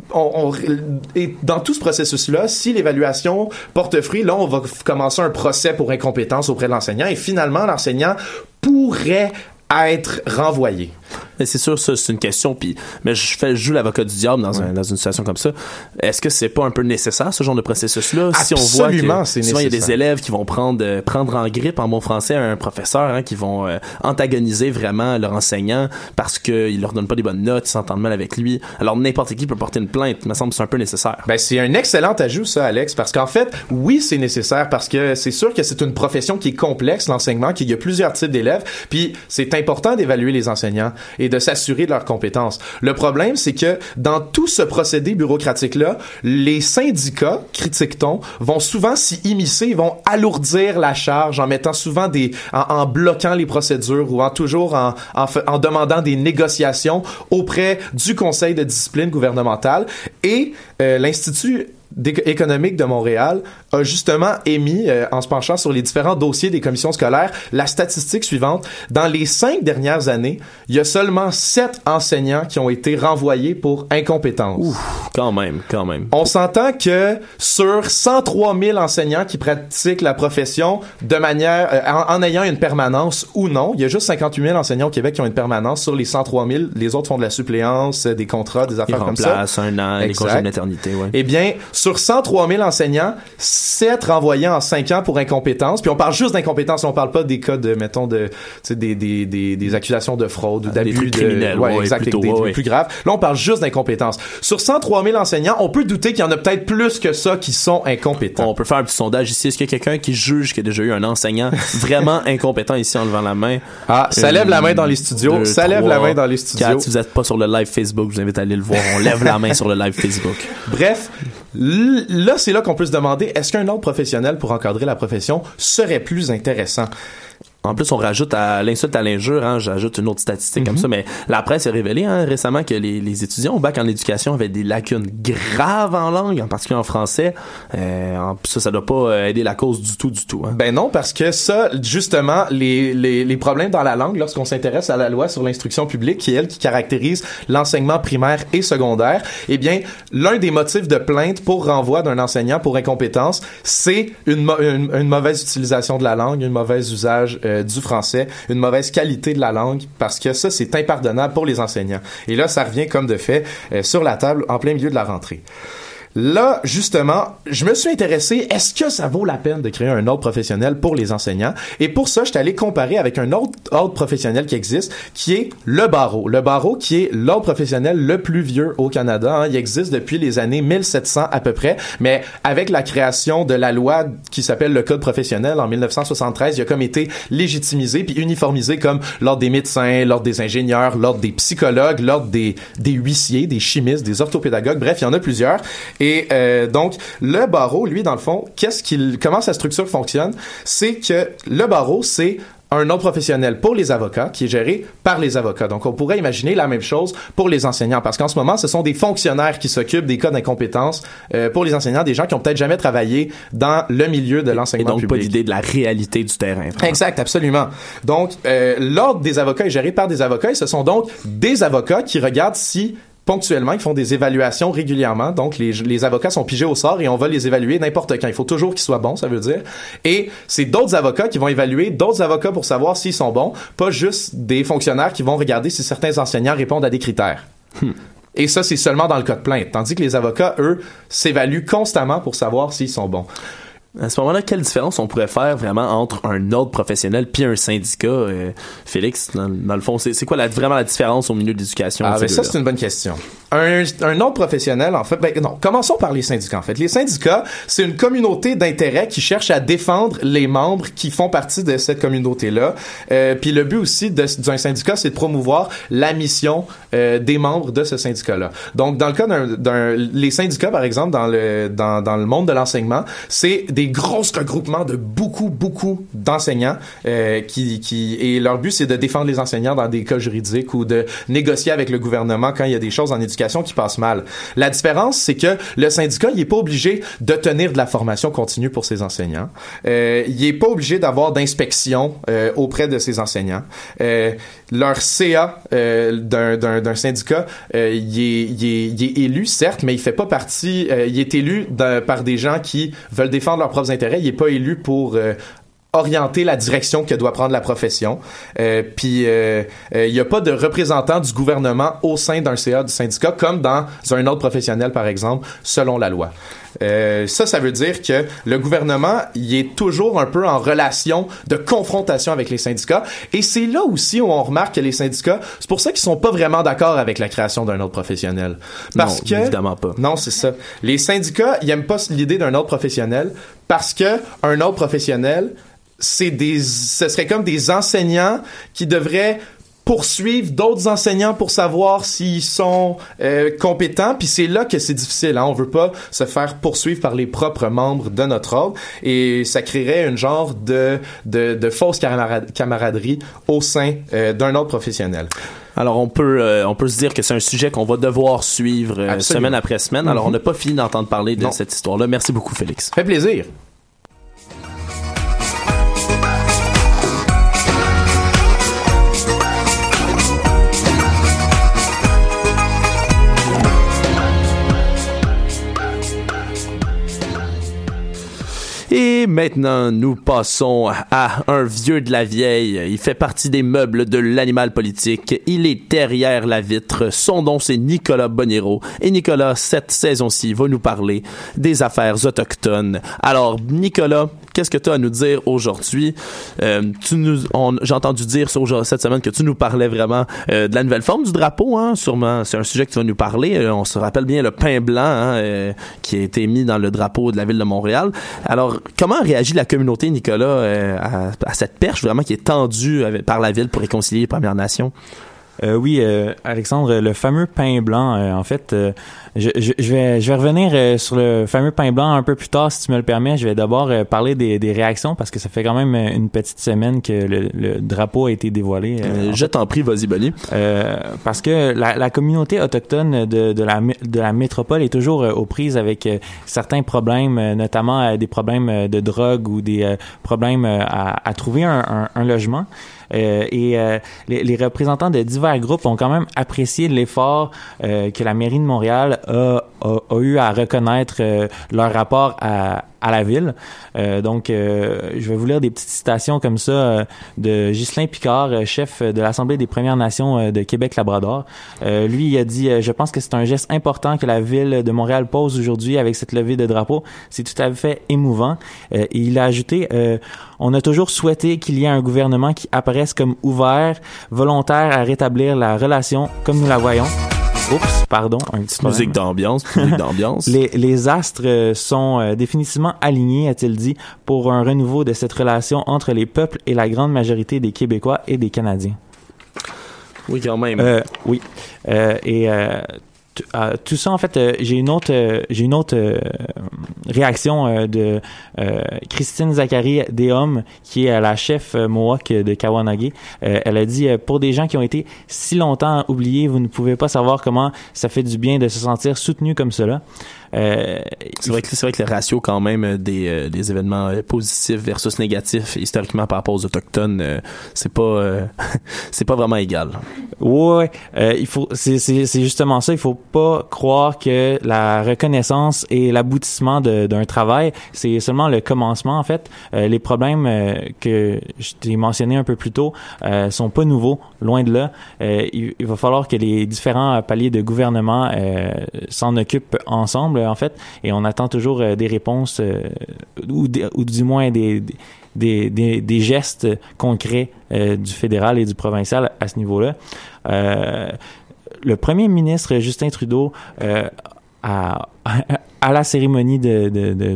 et dans tout ce processus-là, si l'évaluation porte fruit, là, on va commencer un procès pour incompétence auprès de l'enseignant. Et finalement, l'enseignant pourrait être renvoyé. Mais c'est sûr, ça, c'est une question. Puis, mais je fais, je joue l'avocat du diable dans, un, dans une situation comme ça. Est-ce que c'est pas un peu nécessaire ce genre de processus-là Si on voit que souvent il y a des élèves qui vont prendre euh, prendre en grippe en bon français un professeur, hein, qui vont euh, antagoniser vraiment leur enseignant parce qu'il leur donne pas des bonnes notes, ils s'entendent mal avec lui. Alors n'importe qui peut porter une plainte. Il me semble que c'est un peu nécessaire. Ben, c'est un excellent ajout, ça, Alex, parce qu'en fait, oui, c'est nécessaire parce que c'est sûr que c'est une profession qui est complexe, l'enseignement, qu'il y a plusieurs types d'élèves, puis c'est important d'évaluer les enseignants et de s'assurer de leurs compétences. Le problème, c'est que dans tout ce procédé bureaucratique-là, les syndicats, critique-t-on, vont souvent s'y immiscer, vont alourdir la charge en mettant souvent des, en, bloquant les procédures ou en toujours en, demandant des négociations auprès du Conseil de discipline gouvernementale et euh, l'Institut économique de Montréal a justement émis, euh, en se penchant sur les différents dossiers des commissions scolaires, la statistique suivante. Dans les cinq dernières années, il y a seulement sept enseignants qui ont été renvoyés pour incompétence. Quand même, quand même. On s'entend que sur 103 000 enseignants qui pratiquent la profession de manière, euh, en, en ayant une permanence ou non, il y a juste 58 000 enseignants au Québec qui ont une permanence sur les 103 000. Les autres font de la suppléance, euh, des contrats, des affaires comme ça. un an, les Exact. congés de maternité, ouais. Eh bien, sur 103 000 enseignants, 7 renvoyés en 5 ans pour incompétence. Puis on parle juste d'incompétence, on parle pas des cas de, mettons, de, des, des, des, des accusations de fraude ou Ah, d'abus trucs de- criminels, Ouais, ouais, exact, plutôt, des, ouais, plus graves. Là, on parle juste d'incompétence. Sur 103 000 enseignants, on peut douter qu'il y en a peut-être plus que ça qui sont incompétents. On peut faire un petit sondage ici. Est-ce qu'il y a quelqu'un qui juge qu'il y a déjà eu un enseignant vraiment incompétent ici en levant la main? Ah, ça lève la main dans les studios. deux, ça lève la main dans les studios. Quatre, si vous n'êtes pas sur le live Facebook, je vous invite à aller le voir. On lève la main sur le live Facebook. Bref, là, c'est là qu'on peut se demander, est-ce qu'un ordre professionnel pour encadrer la profession serait plus intéressant? En plus, on rajoute à l'insulte à l'injure, hein, j'ajoute une autre statistique Mhm. comme ça, mais la presse a révélé hein, récemment que les, les étudiants au bac en éducation avaient des lacunes graves en langue, en particulier en français. Euh, en- ça, ça doit pas euh, aider la cause du tout, du tout. Hein. Ben non, parce que ça, justement, les, les, les problèmes dans la langue, lorsqu'on s'intéresse à la loi sur l'instruction publique, qui est elle qui caractérise l'enseignement primaire et secondaire, eh bien, l'un des motifs de plainte pour renvoi d'un enseignant pour incompétence, c'est une, mo- une, une mauvaise utilisation de la langue, une mauvaise usage euh, du français, une mauvaise qualité de la langue, parce que ça, c'est impardonnable pour les enseignants. Et là, ça revient comme de fait euh, sur la table en plein milieu de la rentrée. Là, justement, je me suis intéressé, est-ce que ça vaut la peine de créer un ordre professionnel pour les enseignants? Et pour ça, je suis allé comparer avec un autre ordre professionnel qui existe, qui est le barreau. Le barreau qui est l'ordre professionnel le plus vieux au Canada. hein. Il existe depuis les années 1700 à peu près, mais avec la création de la loi qui s'appelle le Code professionnel en 1973, il a comme été légitimisé puis uniformisé comme l'ordre des médecins, l'ordre des ingénieurs, l'ordre des psychologues, l'ordre des, des huissiers, des chimistes, des orthopédagogues, bref, il y en a plusieurs. Et euh, donc, le barreau, lui, dans le fond, qu'est-ce qu'il, comment sa structure fonctionne? C'est que le barreau, c'est un ordre professionnel pour les avocats qui est géré par les avocats. Donc, on pourrait imaginer la même chose pour les enseignants parce qu'en ce moment, ce sont des fonctionnaires qui s'occupent des cas d'incompétence euh, pour les enseignants, des gens qui ont peut-être jamais travaillé dans le milieu de Et l'enseignement donc, public. pas d'idée de la réalité du terrain. vraiment. Exact, absolument. Donc, euh, l'ordre des avocats est géré par des avocats et ce sont donc des avocats qui regardent si ponctuellement, ils font des évaluations régulièrement. Donc, les, les avocats sont pigés au sort et on va les évaluer n'importe quand. Il faut toujours qu'ils soient bons, ça veut dire. Et c'est d'autres avocats qui vont évaluer d'autres avocats pour savoir s'ils sont bons, pas juste des fonctionnaires qui vont regarder si certains enseignants répondent à des critères. Et ça, c'est seulement dans le cas de plainte. Tandis que les avocats, eux, s'évaluent constamment pour savoir s'ils sont bons. À ce moment-là, quelle différence on pourrait faire vraiment entre un ordre professionnel puis un syndicat, euh, Félix? Dans, dans le fond, c'est quoi la, vraiment la différence au milieu de l'éducation? Ah, ben ça, c'est une bonne question. Un, un ordre professionnel, en fait, ben non, commençons par les syndicats, en fait. Les syndicats, c'est une communauté d'intérêt qui cherche à défendre les membres qui font partie de cette communauté-là. Euh, Puis le but aussi d'un syndicat, c'est de promouvoir la mission euh, des membres de ce syndicat-là. Donc, dans le cas d'un, d'un- les syndicats, par exemple, dans le dans, dans le monde de l'enseignement, c'est des gros regroupements de beaucoup beaucoup d'enseignants euh, qui qui et leur but c'est de défendre les enseignants dans des cas juridiques ou de négocier avec le gouvernement quand il y a des choses en éducation qui passent mal. La différence, c'est que le syndicat, il est pas obligé de tenir de la formation continue pour ses enseignants. Euh, il est pas obligé d'avoir d'inspection euh, auprès de ses enseignants. Euh, leur CA euh, d'un- d'un syndicat, euh, il, est, il, est, il est élu, certes, mais il fait pas partie... il est élu par des gens qui veulent défendre leurs propres intérêts. Il est pas élu pour... euh, orienter la direction que doit prendre la profession. Euh, puis euh, euh, il n'y a pas de représentant du gouvernement au sein d'un CA du syndicat comme dans un autre professionnel par exemple selon la loi. Euh, ça, ça veut dire que le gouvernement, il est toujours un peu en relation de confrontation avec les syndicats. Et c'est là aussi où on remarque que les syndicats, c'est pour ça qu'ils sont pas vraiment d'accord avec la création d'un autre professionnel. Parce Non, que évidemment pas. non, c'est ça. Les syndicats, ils aiment pas l'idée d'un autre professionnel parce que un autre professionnel, c'est des, ce serait comme des enseignants qui devraient poursuivre d'autres enseignants pour savoir s'ils sont euh, compétents. Puis c'est là que c'est difficile. Hein? On veut pas se faire poursuivre par les propres membres de notre ordre et ça créerait une genre de de, de fausse camarade- camaraderie au sein euh, d'un autre professionnel. Alors on peut euh, on peut se dire que c'est un sujet qu'on va devoir suivre euh, semaine après semaine. Alors on n'a pas fini d'entendre parler de Non. cette histoire-là. Merci beaucoup Félix. Fait plaisir. Et maintenant, nous passons à un vieux de la vieille. Il fait partie des meubles de l'animal politique. Il est derrière la vitre. Son nom, c'est Nicolas Boniro. Et Nicolas, cette saison-ci, va nous parler des affaires autochtones. Alors, Nicolas, qu'est-ce que tu as à nous dire aujourd'hui? Euh, tu nous, j'ai entendu dire cette semaine que tu nous parlais vraiment euh, de la nouvelle forme du drapeau, hein, sûrement. C'est un sujet que tu vas nous parler. Euh, on se rappelle bien le pain blanc hein, euh, qui a été mis dans le drapeau de la ville de Montréal. Alors, comment réagit la communauté, Nicolas, euh, à, à cette perche vraiment qui est tendue par la ville pour réconcilier les Premières Nations? Euh, oui, euh, Alexandre, le fameux pain blanc, euh, en fait, euh, je, je, je vais, je vais revenir euh, sur le fameux pain blanc un peu plus tard, si tu me le permets. Je vais d'abord euh, parler des, des réactions parce que ça fait quand même une petite semaine que le, le drapeau a été dévoilé. je t'en prie, vas-y, Bonnie. euh, parce que la, la communauté autochtone de, de, la, de la métropole est toujours aux prises avec certains problèmes, notamment des problèmes de drogue ou des euh, problèmes à, à trouver un, un, un logement. Euh, et euh, les, les représentants de divers groupes ont quand même apprécié l'effort euh, que la mairie de Montréal a, a, a eu à reconnaître leur rapport à, à la ville. Euh, donc, euh, je vais vous lire des petites citations comme ça euh, de Ghislain Picard, euh, chef de l'Assemblée des Premières Nations euh, de Québec-Labrador. Euh, lui, il a dit Je pense que c'est un geste important que la ville de Montréal pose aujourd'hui avec cette levée de drapeau. C'est tout à fait émouvant. Et il a ajouté On a toujours souhaité qu'il y ait un gouvernement qui apparaisse comme ouvert, volontaire à rétablir la relation comme nous la voyons. Oups, pardon, un petit. Musique d'ambiance, musique d'ambiance. Les, les astres euh, sont euh, définitivement alignés, a-t-il dit, pour un renouveau de cette relation entre les peuples et la grande majorité des Québécois et des Canadiens. Oui, quand même. Euh, oui. Euh, et euh, euh, tout ça, en fait, euh, j'ai une autre, euh, j'ai une autre euh, réaction euh, de euh, Christine Zachary Dehom, qui est la chef Mohawk de Kawanagé. Euh, elle a dit euh, pour des gens qui ont été si longtemps oubliés, vous ne pouvez pas savoir comment ça fait du bien de se sentir soutenu comme cela. Euh, C'est vrai que c'est vrai que le ratio quand même des, euh, des événements euh, positifs versus négatifs historiquement par rapport aux autochtones, euh, c'est pas euh, c'est pas vraiment égal. Ouais, euh, il faut c'est c'est c'est justement ça, il faut pas croire que la reconnaissance est l'aboutissement d'un travail, c'est seulement le commencement en fait. Euh, les problèmes euh, que je t'ai mentionné un peu plus tôt euh, sont pas nouveaux, loin de là. Euh, il, va falloir que les différents paliers de gouvernement s'en occupent ensemble en fait et on attend toujours des réponses ou du moins des des, des, gestes concrets du fédéral et du provincial à ce niveau-là. Le premier ministre Justin Trudeau euh, à, à la cérémonie de, de, de,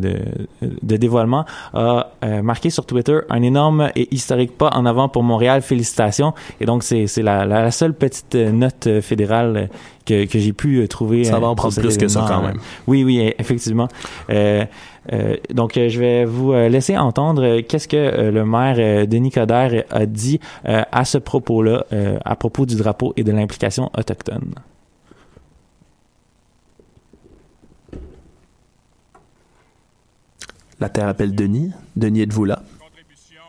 de, dévoilement a euh, marqué sur Twitter un énorme et historique pas en avant pour Montréal. Félicitations. Et donc, c'est c'est la, la, seule petite note fédérale que, que j'ai pu trouver. Ça va euh, en prendre plus que ça quand même. Oui, oui, effectivement. Euh, euh, donc, euh, je vais vous euh, laisser entendre euh, qu'est-ce que euh, le maire euh, Denis Coderre a dit euh, à ce propos-là, euh, à propos du drapeau et de l'implication autochtone. La terre appelle Denis. Denis, êtes-vous là? contribution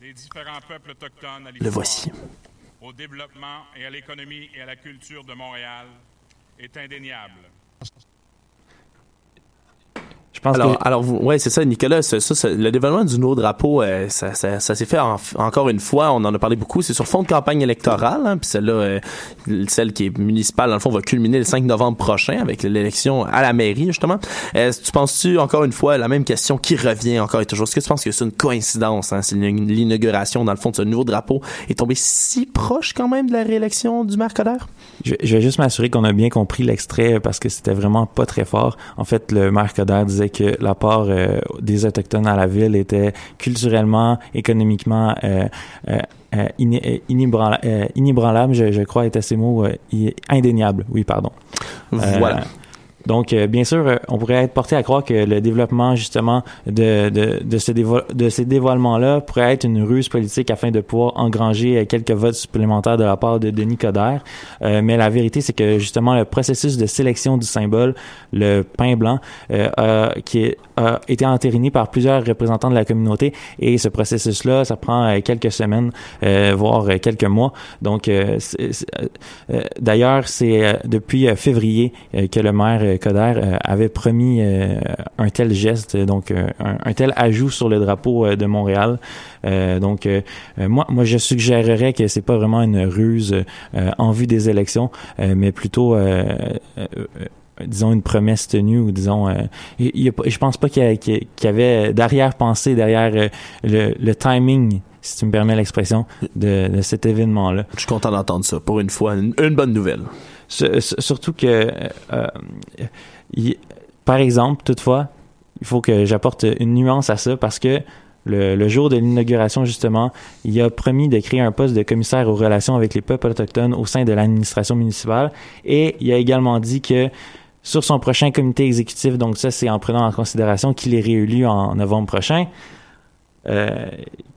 des différents peuples autochtones à Le voici. au développement et à l'économie et à la culture de Montréal est indéniable. Je pense Alors, que alors vous, ouais, c'est ça, Nicolas. Ça, ça, ça- le développement du nouveau drapeau, euh, ça, ça, ça s'est fait en- encore une fois. On en a parlé beaucoup. C'est sur fond de campagne électorale. Hein, puis celle-là, euh, celle qui est municipale, dans le fond, va culminer le 5 novembre prochain avec l'élection à la mairie, justement. Euh, tu penses-tu encore une fois la même question qui revient encore et toujours? Est-ce que tu penses que c'est une coïncidence hein, si l'in- l'inauguration, dans le fond, de ce nouveau drapeau est tombée si proche quand même de la réélection du maire Coderre? je, je vais juste m'assurer qu'on a bien compris l'extrait parce que c'était vraiment pas très fort. En fait, le maire Coderre disait que l'apport euh, des autochtones à la ville était culturellement, économiquement euh, euh, euh, euh, inébranla- inébranlable, je, je crois à ces mots, indéniable, oui, pardon. Voilà. Donc, euh, bien sûr, euh, on pourrait être porté à croire que le développement, justement, de, ce dévo- de ces dévoilements-là pourrait être une ruse politique afin de pouvoir engranger euh, quelques votes supplémentaires de la part de Denis Coderre. Mais la vérité, c'est que, justement, le processus de sélection du symbole, le pain blanc, qui est, a été entériné par plusieurs représentants de la communauté. Et ce processus-là, ça prend euh, quelques semaines, euh, voire euh, quelques mois. Donc, d'ailleurs, c'est depuis février que le maire Coder avait promis un tel geste, donc un, un tel ajout sur le drapeau de Montréal. Donc, moi, moi, je suggérerais que c'est pas vraiment une ruse en vue des élections, mais plutôt disons une promesse tenue ou disons euh, il, je pense pas qu'il y, qu'il y avait d'arrière-pensée derrière euh, le, le timing si tu me permets l'expression de, de cet événement là Je suis content d'entendre ça. Pour une fois, une, une bonne nouvelle. S- s- surtout que, euh, par exemple, toutefois, il faut que j'apporte une nuance à ça parce que le, le jour de l'inauguration, justement, il a promis de créer un poste de commissaire aux relations avec les peuples autochtones au sein de l'administration municipale et il a également dit que sur son prochain comité exécutif, donc ça c'est en prenant en considération qu'il est réélu en novembre prochain, euh,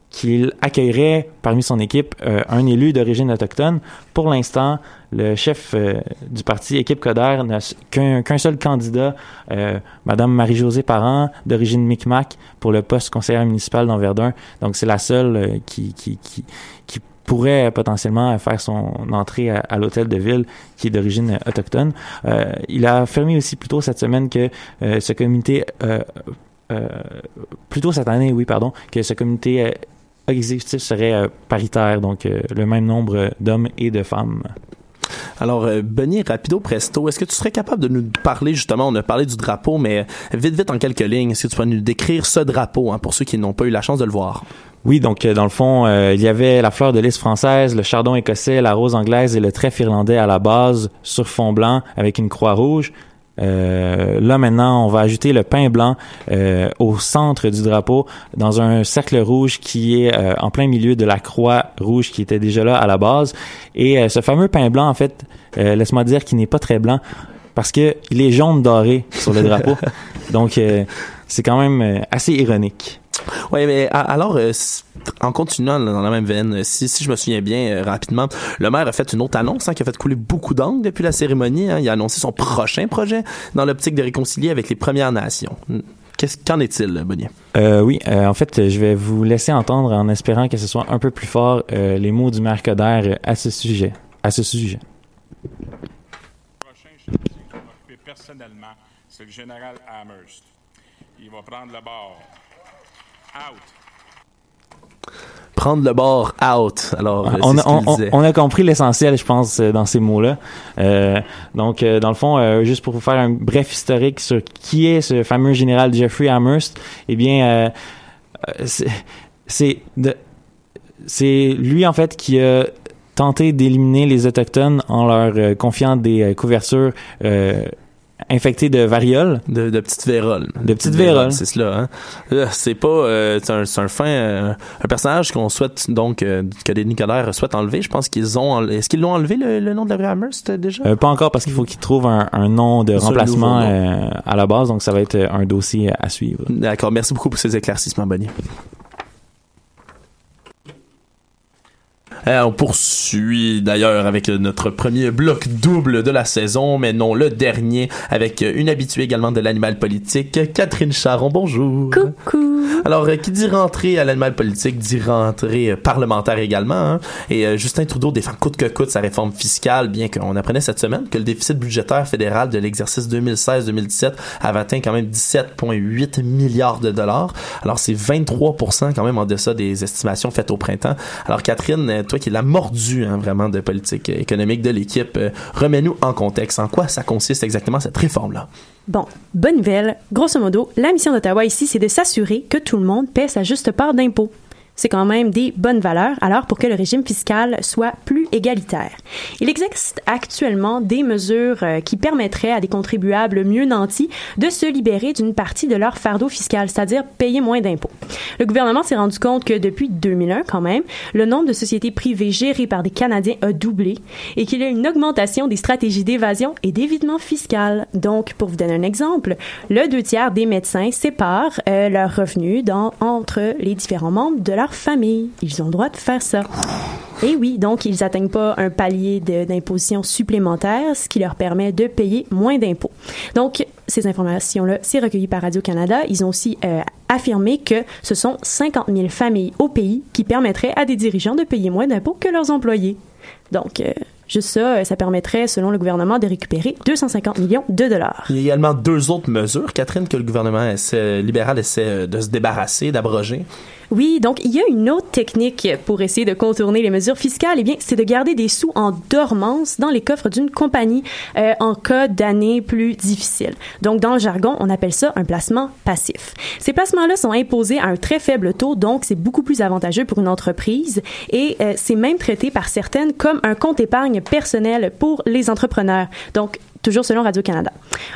qu'il accueillerait parmi son équipe euh, un élu d'origine autochtone. Pour l'instant, le chef euh, du parti Équipe Coder n'a qu'un seul candidat, Madame Marie-Josée Parent, d'origine Micmac, pour le poste conseillère municipale dans Verdun. Donc c'est la seule qui, qui, qui, qui pourrait potentiellement faire son entrée à, l'hôtel de ville qui est d'origine euh, autochtone. Euh, il a affirmé aussi plus tôt cette semaine que euh, ce comité plutôt cette année, oui, pardon, que ce comité exécutif serait paritaire, donc le même nombre d'hommes et de femmes. Alors, Benny, rapido presto, est-ce que tu serais capable de nous parler, justement, on a parlé du drapeau, mais vite, vite, en quelques lignes, est-ce que tu pourrais nous décrire ce drapeau, hein, pour ceux qui n'ont pas eu la chance de le voir? Oui, donc euh, dans le fond, euh, il y avait la fleur de lys française, le chardon écossais, la rose anglaise et le trèfle irlandais à la base sur fond blanc avec une croix rouge. Euh, là maintenant, on va ajouter le pain blanc euh, au centre du drapeau dans un cercle rouge qui est euh, en plein milieu de la croix rouge qui était déjà là à la base. Et euh, ce fameux pain blanc, en fait, euh, laisse-moi dire qu'il n'est pas très blanc parce que il est jaune doré sur le drapeau. Donc euh, c'est quand même assez ironique. Oui, mais alors, euh, en continuant dans la même veine, euh, si, si je me souviens bien euh, rapidement, le maire a fait une autre annonce hein, qui a fait couler beaucoup d'angles depuis la cérémonie. hein. Il a annoncé son prochain projet dans l'optique de réconcilier avec les Premières Nations. Qu'est-ce qu'en est-il, Bonnier? Euh, oui, euh, en fait, je vais vous laisser entendre en espérant que ce soit un peu plus fort euh, les mots du maire Coder euh, à ce sujet. À ce sujet. Le prochain chef qui va m'occuper personnellement, c'est le général Amherst. Il va prendre le bord. Out. Prendre le bord out. Alors, euh, on, a, ce qu'il on, on- disait. on a compris l'essentiel, je pense, euh, dans ces mots-là. Euh, donc, dans le fond, euh, juste pour vous faire un bref historique sur qui est ce fameux général Jeffrey Amherst, eh bien, euh, c'est- c'est lui en fait qui a tenté d'éliminer les autochtones en leur euh, confiant des euh, couvertures infectées de variole. De, de petites véroles. De petites véroles. C'est cela, hein. Euh, C'est pas, euh, c'est un, un fin, euh, un personnage qu'on souhaite, donc, euh, que les Nicolaires souhaitent enlever. Je pense qu'ils ont, est-ce qu'ils l'ont enlevé, le, le nom de la rue Amherst, déjà? Pas encore parce qu'il faut qu'ils trouvent un, un nom de remplacement à la base, donc ça va être un dossier à suivre. D'accord. Merci beaucoup pour ces éclaircissements, Bonnie. Euh, on poursuit d'ailleurs avec euh, notre premier bloc double de la saison, mais non le dernier, avec euh, une habituée également de l'animal politique, Catherine Charon. Bonjour. Coucou! Alors, euh, qui dit rentrée à l'animal politique dit rentrée euh, parlementaire également. hein. Et euh, Justin Trudeau défend coûte que coûte sa réforme fiscale, bien qu'on apprenait cette semaine que le déficit budgétaire fédéral de l'exercice 2016-2017 avait atteint quand même 17,8 milliards de dollars. Alors, c'est 23 quand même en deçà des estimations faites au printemps. Alors, Catherine, euh, toi qui es la mordue hein, vraiment de politique euh, économique de l'équipe, euh, remets-nous en contexte. En quoi ça consiste exactement cette réforme-là? Bon, bonne nouvelle. Grosso modo, la mission d'Ottawa ici, c'est de s'assurer que tout le monde paie sa juste part d'impôts. C'est quand même des bonnes valeurs, alors pour que le régime fiscal soit plus égalitaire. Il existe actuellement des mesures euh, qui permettraient à des contribuables mieux nantis de se libérer d'une partie de leur fardeau fiscal, c'est-à-dire payer moins d'impôts. Le gouvernement s'est rendu compte que depuis 2001, quand même, le nombre de sociétés privées gérées par des Canadiens a doublé et qu'il y a une augmentation des stratégies d'évasion et d'évitement fiscal. Donc, pour vous donner un exemple, le deux tiers des médecins séparent euh, leurs revenus dans, entre les différents membres de famille. Ils ont le droit de faire ça. Et oui, donc ils n'atteignent pas un palier d'imposition supplémentaire, ce qui leur permet de payer moins d'impôts. Donc, ces informations-là, c'est recueilli par Radio-Canada. Ils ont aussi euh, affirmé que ce sont 50 000 familles au pays qui permettraient à des dirigeants de payer moins d'impôts que leurs employés. Donc, euh, juste ça, euh, ça permettrait, selon le gouvernement, de récupérer 250 millions de dollars. Il y a également deux autres mesures, Catherine, que le gouvernement libéral essaie de se débarrasser, d'abroger. Oui, donc il y a une autre technique pour essayer de contourner les mesures fiscales. Eh bien, c'est de garder des sous en dormance dans les coffres d'une compagnie euh, en cas d'année plus difficile. Donc, dans le jargon, on appelle ça un placement passif. Ces placements-là sont imposés à un très faible taux, donc c'est beaucoup plus avantageux pour une entreprise et euh, c'est même traité par certaines comme un compte épargne personnel pour les entrepreneurs. Donc, toujours selon Radio-Canada.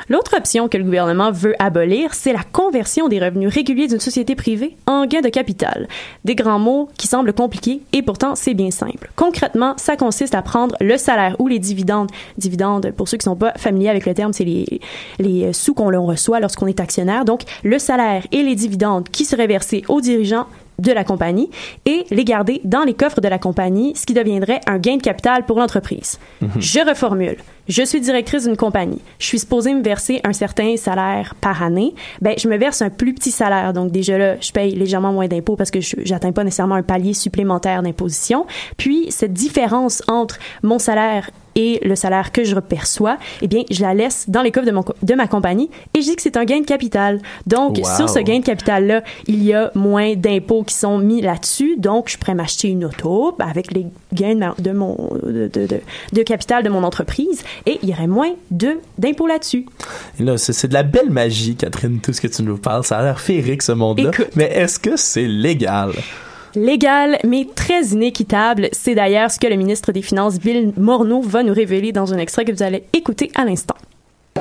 L'autre option que le gouvernement veut abolir, c'est la conversion des revenus réguliers d'une société privée en gain de capital. Des grands mots qui semblent compliqués et pourtant c'est bien simple. Concrètement, ça consiste à prendre le salaire ou les dividendes. Dividendes, pour ceux qui sont pas familiers avec le terme, c'est les, les sous qu'on reçoit lorsqu'on est actionnaire. Donc, le salaire et les dividendes qui seraient versés aux dirigeants de la compagnie et les garder dans les coffres de la compagnie, ce qui deviendrait un gain de capital pour l'entreprise. Je reformule. Je suis directrice d'une compagnie. Je suis supposée me verser un certain salaire par année. Ben, je me verse un plus petit salaire. Donc, déjà là, je paye légèrement moins d'impôts parce que je j'atteins pas nécessairement un palier supplémentaire d'imposition. Puis, cette différence entre mon salaire et le salaire que je perçois, eh bien, je la laisse dans les coffres de, mon, co- de ma compagnie et je dis que c'est un gain de capital. Donc, Wow. sur ce gain de capital-là, il y a moins d'impôts qui sont mis là-dessus. Donc, je pourrais m'acheter une auto avec les gains de, ma- de mon, de, de- de capital de mon entreprise et il y aurait moins de, d'impôts là-dessus. Et là, c'est de la belle magie, Catherine, tout ce que tu nous parles. Ça a l'air féerique, ce monde-là. Mais est-ce que c'est légal? Légal, mais très inéquitable. C'est d'ailleurs ce que le ministre des Finances, Bill Morneau, va nous révéler dans un extrait que vous allez écouter à l'instant.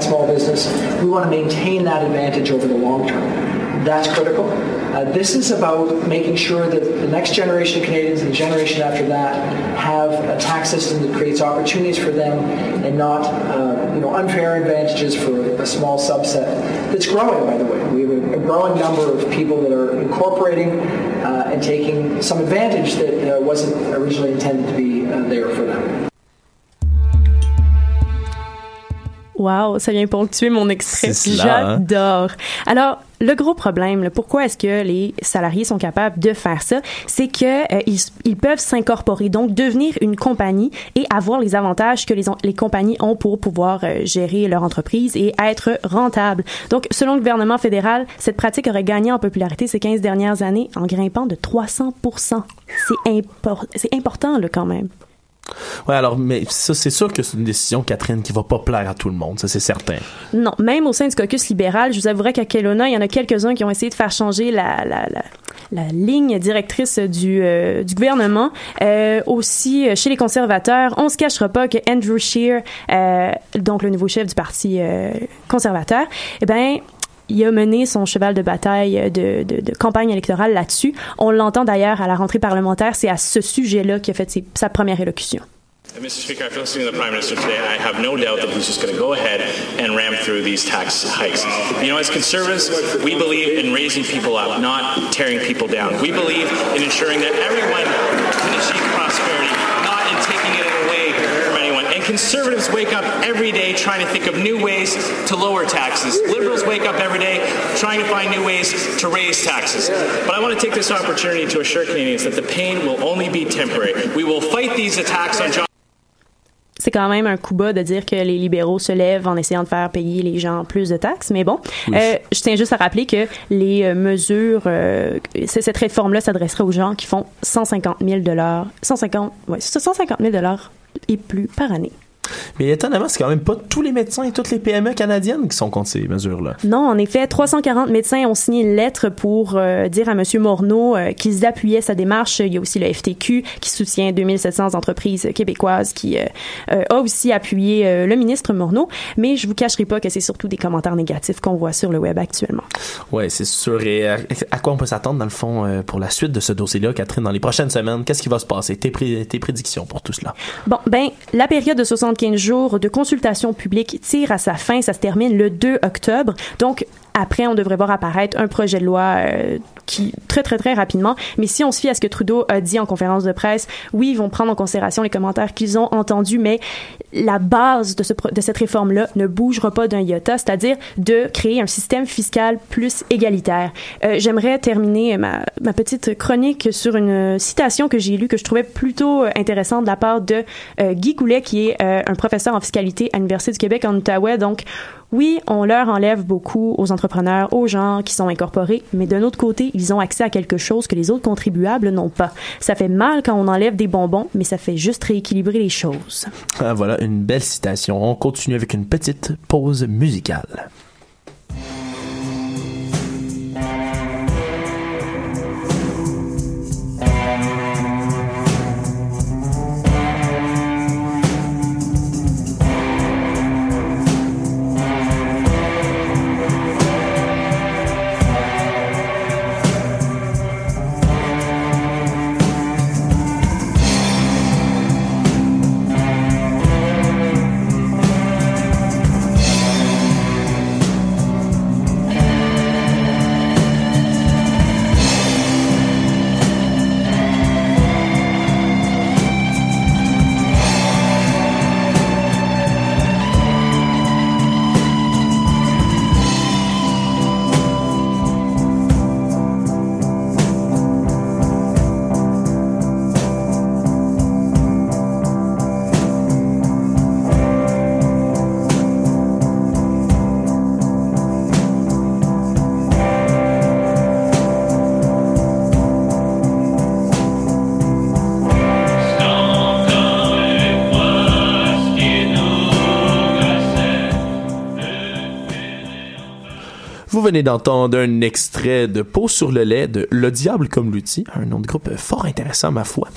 small business, we want to maintain that advantage over the long term. That's critical. Uh, this is about making sure that the next generation of Canadians and the generation after that have a tax system that creates opportunities for them and not, uh, you know, unfair advantages for a small subset. That's growing, by the way. We have a, a growing number of people that are incorporating uh, and taking some advantage that uh, wasn't originally intended to be uh, there for them. Wow, ça vient ponctuer mon extrait. C'est cela, hein? J'adore. Alors, le gros problème, là, pourquoi est-ce que les salariés sont capables de faire ça, c'est que euh, ils, ils peuvent s'incorporer, donc devenir une compagnie et avoir les avantages que les, les compagnies ont pour pouvoir euh, gérer leur entreprise et être rentables. Donc, selon le gouvernement fédéral, cette pratique aurait gagné en popularité ces 15 dernières années en grimpant de 300 C'est impor- important, là, quand même. Ouais, alors, mais ça, c'est sûr que c'est une décision, Catherine, qui va pas plaire à tout le monde. Ça, c'est certain. Non, même au sein du caucus libéral, je vous avouerai qu'à Kelowna, il y en a quelques-uns qui ont essayé de faire changer la, la, la, ligne directrice du, euh, du gouvernement. Euh, aussi, euh, chez les conservateurs, on se cachera pas que Andrew Scheer, donc le nouveau chef du parti conservateur, eh ben il a mené son cheval de bataille de, de, de campagne électorale là-dessus. On l'entend d'ailleurs à la rentrée parlementaire. C'est à ce sujet-là qu'il a fait ses- sa première élocution. Mr. Speaker, after listening to the Prime Minister today, I have no doubt that he's just going to go ahead and ram through these tax hikes. You know, as conservatives, we believe in raising people up, not tearing people down. We believe in ensuring that everyone conservatives wake up every day trying to think of new ways to lower taxes. Liberals wake up every day trying to find new ways to raise taxes. But I want to take this opportunity to assure Canadians that the pain will only be temporary. We will fight these attacks on John. c'est quand même un coup bas de dire que les libéraux se lèvent en essayant de faire payer les gens plus de taxes. Mais bon, euh, je tiens juste à rappeler que les euh, mesures, euh, cette réforme-là s'adresserait aux gens qui font 150 000 150, ouais, c'est ça, 150 000 et plus par année. Mais étonnamment, c'est quand même pas tous les médecins et toutes les PME canadiennes qui sont contre ces mesures-là. Non, en effet, 340 médecins ont signé une lettre pour euh, dire à M. Morneau euh, qu'ils appuyaient sa démarche. Il y a aussi le FTQ qui soutient 2700 entreprises québécoises qui euh, a aussi appuyé le ministre Morneau. Mais je vous cacherai pas que c'est surtout des commentaires négatifs qu'on voit sur le web actuellement. Ouais, c'est sûr. Et à, à quoi on peut s'attendre, dans le fond, pour la suite de ce dossier-là, Catherine, dans les prochaines semaines? Qu'est-ce qui va se passer? Tes, pré- tes prédictions pour tout cela? Bon, ben, la période de 75 jours de consultation publique tire à sa fin. Ça se termine le 2 octobre. Donc, après, on devrait voir apparaître un projet de loi euh, qui très très très rapidement. Mais si on se fie à ce que Trudeau a dit en conférence de presse, oui, ils vont prendre en considération les commentaires qu'ils ont entendus, mais la base de, cette réforme-là ne bougera pas d'un iota, c'est-à-dire de créer un système fiscal plus égalitaire. Euh, J'aimerais terminer ma, petite chronique sur une citation que j'ai lue que je trouvais plutôt intéressante de la part de euh, Guy Goulet, qui est un professeur en fiscalité à l'Université du Québec en Outaouais. Donc, oui, on leur enlève beaucoup aux entrepreneurs, aux gens qui sont incorporés, mais d'un autre côté, ils ont accès à quelque chose que les autres contribuables n'ont pas. Ça fait mal quand on enlève des bonbons, mais ça fait juste rééquilibrer les choses. Ah, voilà, une belle citation. On continue avec une petite pause musicale. Venez d'entendre un extrait de Peau sur le lait de Le Diable comme l'outil, un nom de groupe fort intéressant ma foi.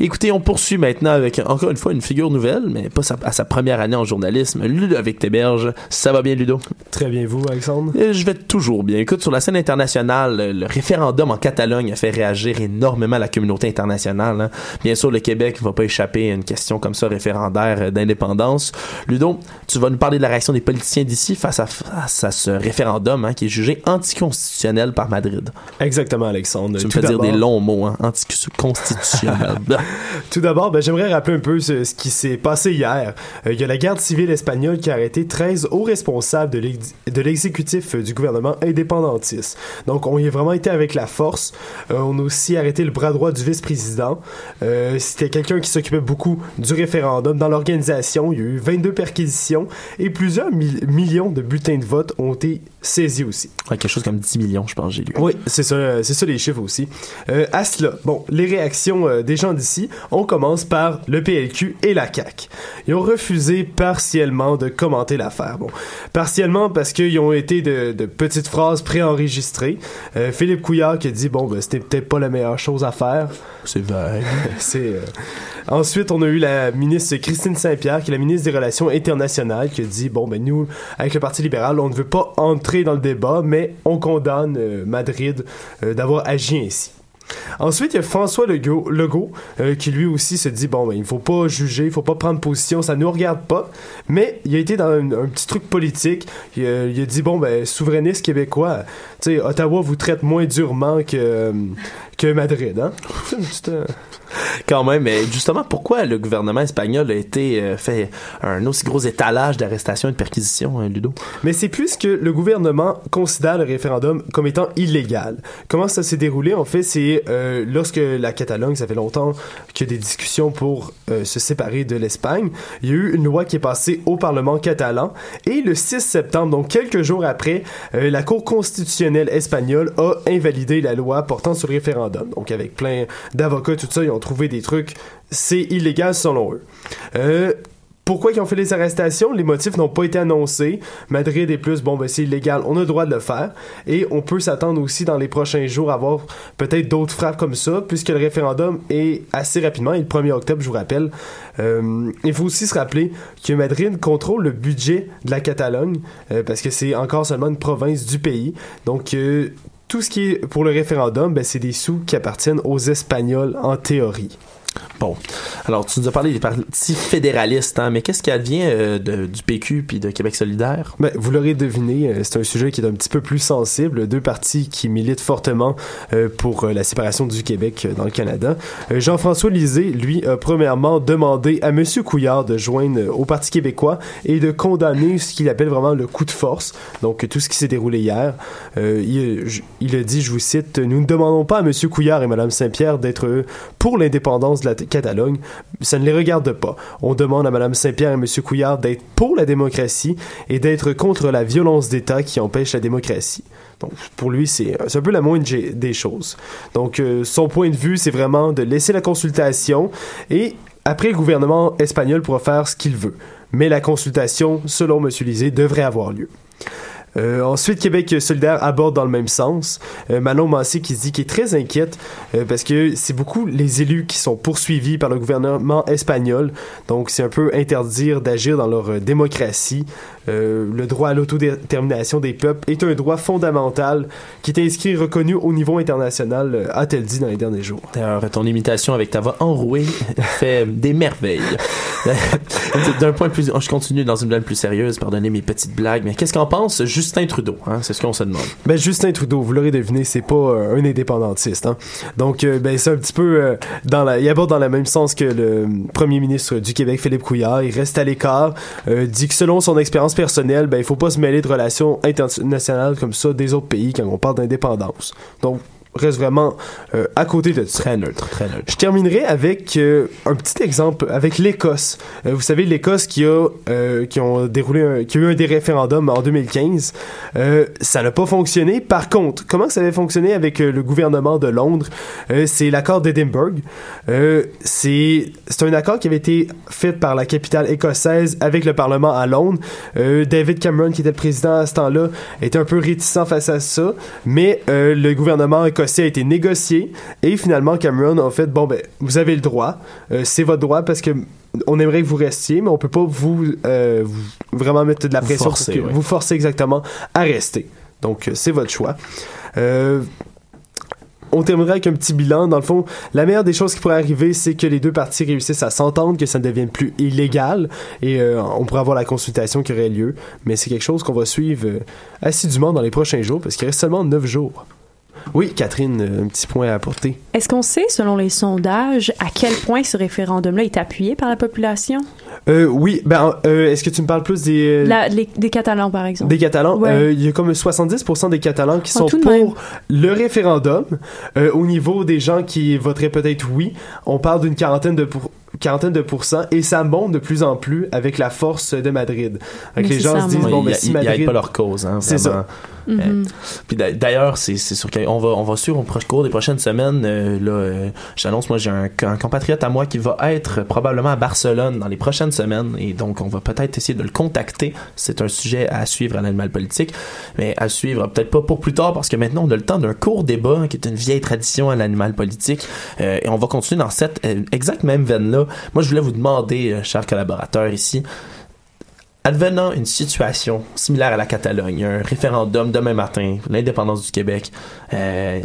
Écoutez, on poursuit maintenant avec encore une fois une figure nouvelle, mais pas sa- à sa première année en journalisme, Ludovic Téberge. Ça va bien Ludo? Très bien, vous, Alexandre? Euh, Je vais toujours bien. Écoute, sur la scène internationale, le référendum en Catalogne a fait réagir énormément la communauté internationale. hein. Bien sûr, le Québec va pas échapper à une question comme ça référendaire euh, d'indépendance. Ludo, tu vas nous parler de la réaction des politiciens d'ici face à, face à ce référendum hein, qui est jugé anticonstitutionnel par Madrid. Exactement, Alexandre. Tu me Tout fais dire des longs mots, hein, anticonstitutionnel. Tout d'abord, ben, j'aimerais rappeler un peu ce, ce qui s'est passé hier. Euh, Il y a la garde civile espagnole qui a arrêté 13 hauts responsables de l'ex- de l'exécutif euh, du gouvernement indépendantiste. Donc, on y a vraiment été avec la force. Euh, on a aussi arrêté le bras droit du vice-président. Euh, C'était quelqu'un qui s'occupait beaucoup du référendum. Dans l'organisation, il y a eu 22 perquisitions et plusieurs millions de bulletins de vote ont été saisis aussi. Ouais, quelque chose comme 10 millions, je pense, j'ai lu. Oui, c'est ça, euh, c'est ça les chiffres aussi. Euh, à cela, bon, les réactions euh, des gens d'ici, on commence par le PLQ et la CAQ. Ils ont refusé partiellement de commenter l'affaire. Bon, partiellement parce qu'ils ont été de, de petites phrases préenregistrées. Euh, Philippe Couillard qui a dit bon, ben, c'était peut-être pas la meilleure chose à faire. C'est vague. c'est. Ensuite, on a eu la ministre Christine Saint-Pierre, qui est la ministre des Relations internationales, qui a dit bon, ben nous, avec le Parti libéral, on ne veut pas entrer dans le débat, mais on condamne euh, Madrid euh, d'avoir agi ainsi. Ensuite, il y a François Legault, euh, qui lui aussi se dit bon, ben, il faut pas juger, il faut pas prendre position, ça nous regarde pas. Mais il a été dans un, petit truc politique. Il, a- dit bon, ben, souverainiste québécois, Ottawa vous traite moins durement que, que Madrid, hein? C'est une petite, euh, Quand même, mais justement, pourquoi le gouvernement espagnol a été euh, fait un aussi gros étalage d'arrestations et de perquisitions, hein, Ludo? Mais c'est puisque le gouvernement considère le référendum comme étant illégal. Comment ça s'est déroulé? En fait, c'est euh, lorsque la Catalogne, ça fait longtemps qu'il y a des discussions pour euh, se séparer de l'Espagne, il y a eu une loi qui est passée au Parlement catalan et le 6 septembre, donc quelques jours après, euh, la Cour constitutionnelle espagnole a invalidé la loi portant sur le référendum. Donc avec plein d'avocats, tout ça, ils ont trouvé des trucs, c'est illégal selon eux. Euh, pourquoi ils ont fait les arrestations? Les motifs n'ont pas été annoncés. Madrid est plus, bon, ben, c'est illégal, on a le droit de le faire. Et on peut s'attendre aussi dans les prochains jours à avoir peut-être d'autres frappes comme ça, puisque le référendum est assez rapidement, et le 1er octobre, je vous rappelle. Euh, il faut aussi se rappeler que Madrid contrôle le budget de la Catalogne, euh, parce que c'est encore seulement une province du pays. Donc, tout ce qui est pour le référendum, ben, c'est des sous qui appartiennent aux Espagnols en théorie. Bon. Alors, tu nous as parlé des partis fédéralistes, hein, mais qu'est-ce qui advient euh, de- du PQ puis de Québec solidaire? Ben, vous l'aurez deviné, euh, c'est un sujet qui est un petit peu plus sensible. Deux partis qui militent fortement euh, pour la séparation du Québec dans le Canada. Jean-François Lisée, lui, a premièrement demandé à M. Couillard de joindre au Parti québécois et de condamner ce qu'il appelle vraiment le coup de force. Donc, tout ce qui s'est déroulé hier. Il, il a dit, je vous cite, Nous ne demandons pas à M. Couillard et Mme Saint-Pierre d'être pour l'indépendance de la Catalogne. Ça ne les regarde pas. On demande à Mme Saint-Pierre et M. Couillard d'être pour la démocratie et d'être contre la violence d'État qui empêche la démocratie. Donc, pour lui, c'est c'est un peu la moindre des choses. Donc, euh, son point de vue, c'est vraiment de laisser la consultation et après, le gouvernement espagnol pourra faire ce qu'il veut. Mais la consultation, selon M. Lisée, devrait avoir lieu. Euh, ensuite, Québec solidaire aborde dans le même sens. Euh, Manon Massé qui dit qu'il est très inquiète euh, parce que c'est beaucoup les élus qui sont poursuivis par le gouvernement espagnol. Donc, c'est un peu interdire d'agir dans leur euh, démocratie. Euh, le droit à l'autodétermination des peuples est un droit fondamental qui est inscrit et reconnu au niveau international, euh, a-t-elle dit dans les derniers jours. D'ailleurs, ton imitation avec ta voix enrouée fait des merveilles. D'un point plus, je continue dans une blague plus sérieuse, pardonnez mes petites blagues, mais qu'est-ce qu'en pense Justin Trudeau hein? C'est ce qu'on se demande. Ben Justin Trudeau, vous l'aurez deviné, c'est pas euh, un indépendantiste. Hein? Donc euh, ben c'est un petit peu euh, dans la, il aborde dans le même sens que le premier ministre du Québec Philippe Couillard. Il reste à l'écart, euh, dit que selon son expérience personnelle, ben il faut pas se mêler de relations internationales comme ça des autres pays quand on parle d'indépendance. Donc reste vraiment euh, à côté de ça. Très neutre, très neutre. Je terminerai avec euh, un petit exemple avec l'Écosse. Euh, vous savez l'Écosse qui a euh, qui ont déroulé un, qui a eu un des référendums en 2015. Euh, ça n'a pas fonctionné. Par contre, comment ça avait fonctionné avec le gouvernement de Londres? C'est l'accord d'Edinburgh. Euh, c'est c'est un accord qui avait été fait par la capitale écossaise avec le Parlement à Londres. Euh, David Cameron, qui était le président à ce temps-là, était un peu réticent face à ça, mais euh, le gouvernement écossais a été négocié et finalement Cameron a fait bon ben vous avez le droit, Euh, c'est votre droit parce que on aimerait que vous restiez, mais on peut pas vous, euh, vous vraiment mettre de la Vous pression pour forcer, que- ouais. vous forcer exactement à rester. Donc euh, c'est votre choix. Euh, on terminera avec un petit bilan. Dans le fond, la meilleure des choses qui pourrait arriver, c'est que les deux parties réussissent à s'entendre, que ça ne devienne plus illégal, et euh, on pourra avoir la consultation qui aurait lieu. Mais c'est quelque chose qu'on va suivre euh, assidûment dans les prochains jours, parce qu'il reste seulement neuf jours. Oui, Catherine, un petit point à apporter. Est-ce qu'on sait, selon les sondages, à quel point ce référendum-là est appuyé par la population? Euh, oui, ben, euh, est-ce que tu me parles plus des... euh, La- les- des Catalans, par exemple. Des Catalans, Ouais. Euh, il y a comme 70% des Catalans qui Ah, sont pour même. le référendum. Au niveau des gens qui voteraient peut-être oui, on parle d'une quarantaine de pour- quarantaine de pourcents et ça monte de plus en plus avec la force de Madrid. Avec les gens se disent bon ils- ben si ils Madrid aident pas leur cause, hein, C'est ça. Mhm. Puis d'a- d'ailleurs, c'est c'est sûr qu'on va on va suivre au cours des prochaines semaines. euh, là, euh, j'annonce moi j'ai un, un compatriote à moi qui va être probablement à Barcelone dans les prochaines semaines et donc on va peut-être essayer de le contacter. C'est un sujet à suivre à l'animal politique, mais à suivre peut-être pas pour plus tard parce que maintenant on a le temps d'un court débat hein, qui est une vieille tradition à l'animal politique euh, et on va continuer dans cette euh, exacte même veine là. Moi je voulais vous demander, euh, chers collaborateurs ici. Advenant une situation similaire à la Catalogne, un référendum demain matin, l'indépendance du Québec, euh,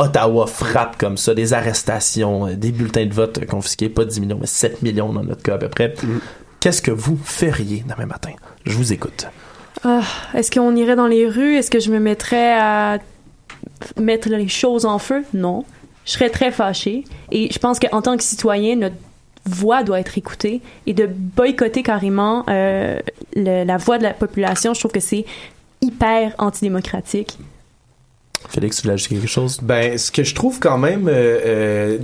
Ottawa frappe comme ça, des arrestations, euh, des bulletins de vote confisqués, pas 10 millions, mais 7 millions dans notre cas à peu près. Qu'est-ce que vous feriez demain matin? Je vous écoute. Ah, Est-ce qu'on irait dans les rues? Est-ce que je me mettrais à mettre les choses en feu? Non. Je serais très fâchée. Et je pense qu'en tant que citoyen, notre voix doit être écoutée et de boycotter carrément euh, le- la voix de la population, je trouve que c'est hyper antidémocratique. Félix, tu voulais ajouter quelque chose? Ben, ce que je trouve quand même, euh, euh,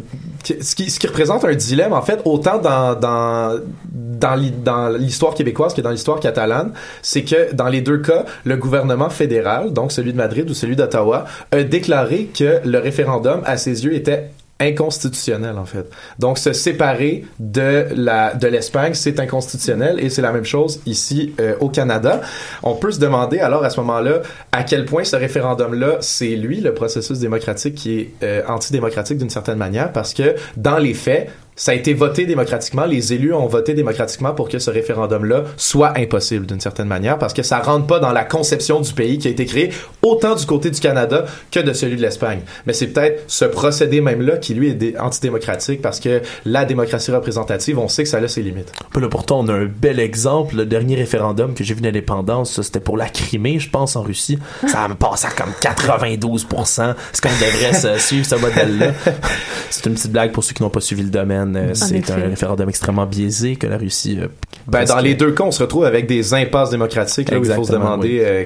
ce, qui, ce qui représente un dilemme, en fait, autant dans, dans, dans l'histoire québécoise que dans l'histoire catalane, c'est que dans les deux cas, le gouvernement fédéral, donc celui de Madrid ou celui d'Ottawa, a déclaré que le référendum, à ses yeux, était inconstitutionnel en fait. Donc se séparer de la de l'Espagne, c'est inconstitutionnel et c'est la même chose ici euh, au Canada. On peut se demander alors à ce moment-là à quel point ce référendum-là, c'est lui le processus démocratique qui est euh, antidémocratique d'une certaine manière parce que dans les faits, ça a été voté démocratiquement, les élus ont voté démocratiquement pour que ce référendum-là soit impossible d'une certaine manière parce que ça rentre pas dans la conception du pays qui a été créé autant du côté du Canada que de celui de l'Espagne. Mais c'est peut-être ce procédé même-là qui lui est dé- antidémocratique parce que la démocratie représentative, on sait que ça a ses limites. Là, pourtant, on a un bel exemple. Le dernier référendum que j'ai vu d'indépendance, c'était pour la Crimée, je pense, en Russie. Ça a passé à comme 92%. C'est qu'on devrait suivre ce modèle-là? C'est une petite blague pour ceux qui n'ont pas suivi le domaine. Euh, C'est un référendum extrêmement biaisé que la Russie... euh, Ben, dans les deux cas, on se retrouve avec des impasses démocratiques là, où il faut se demander euh,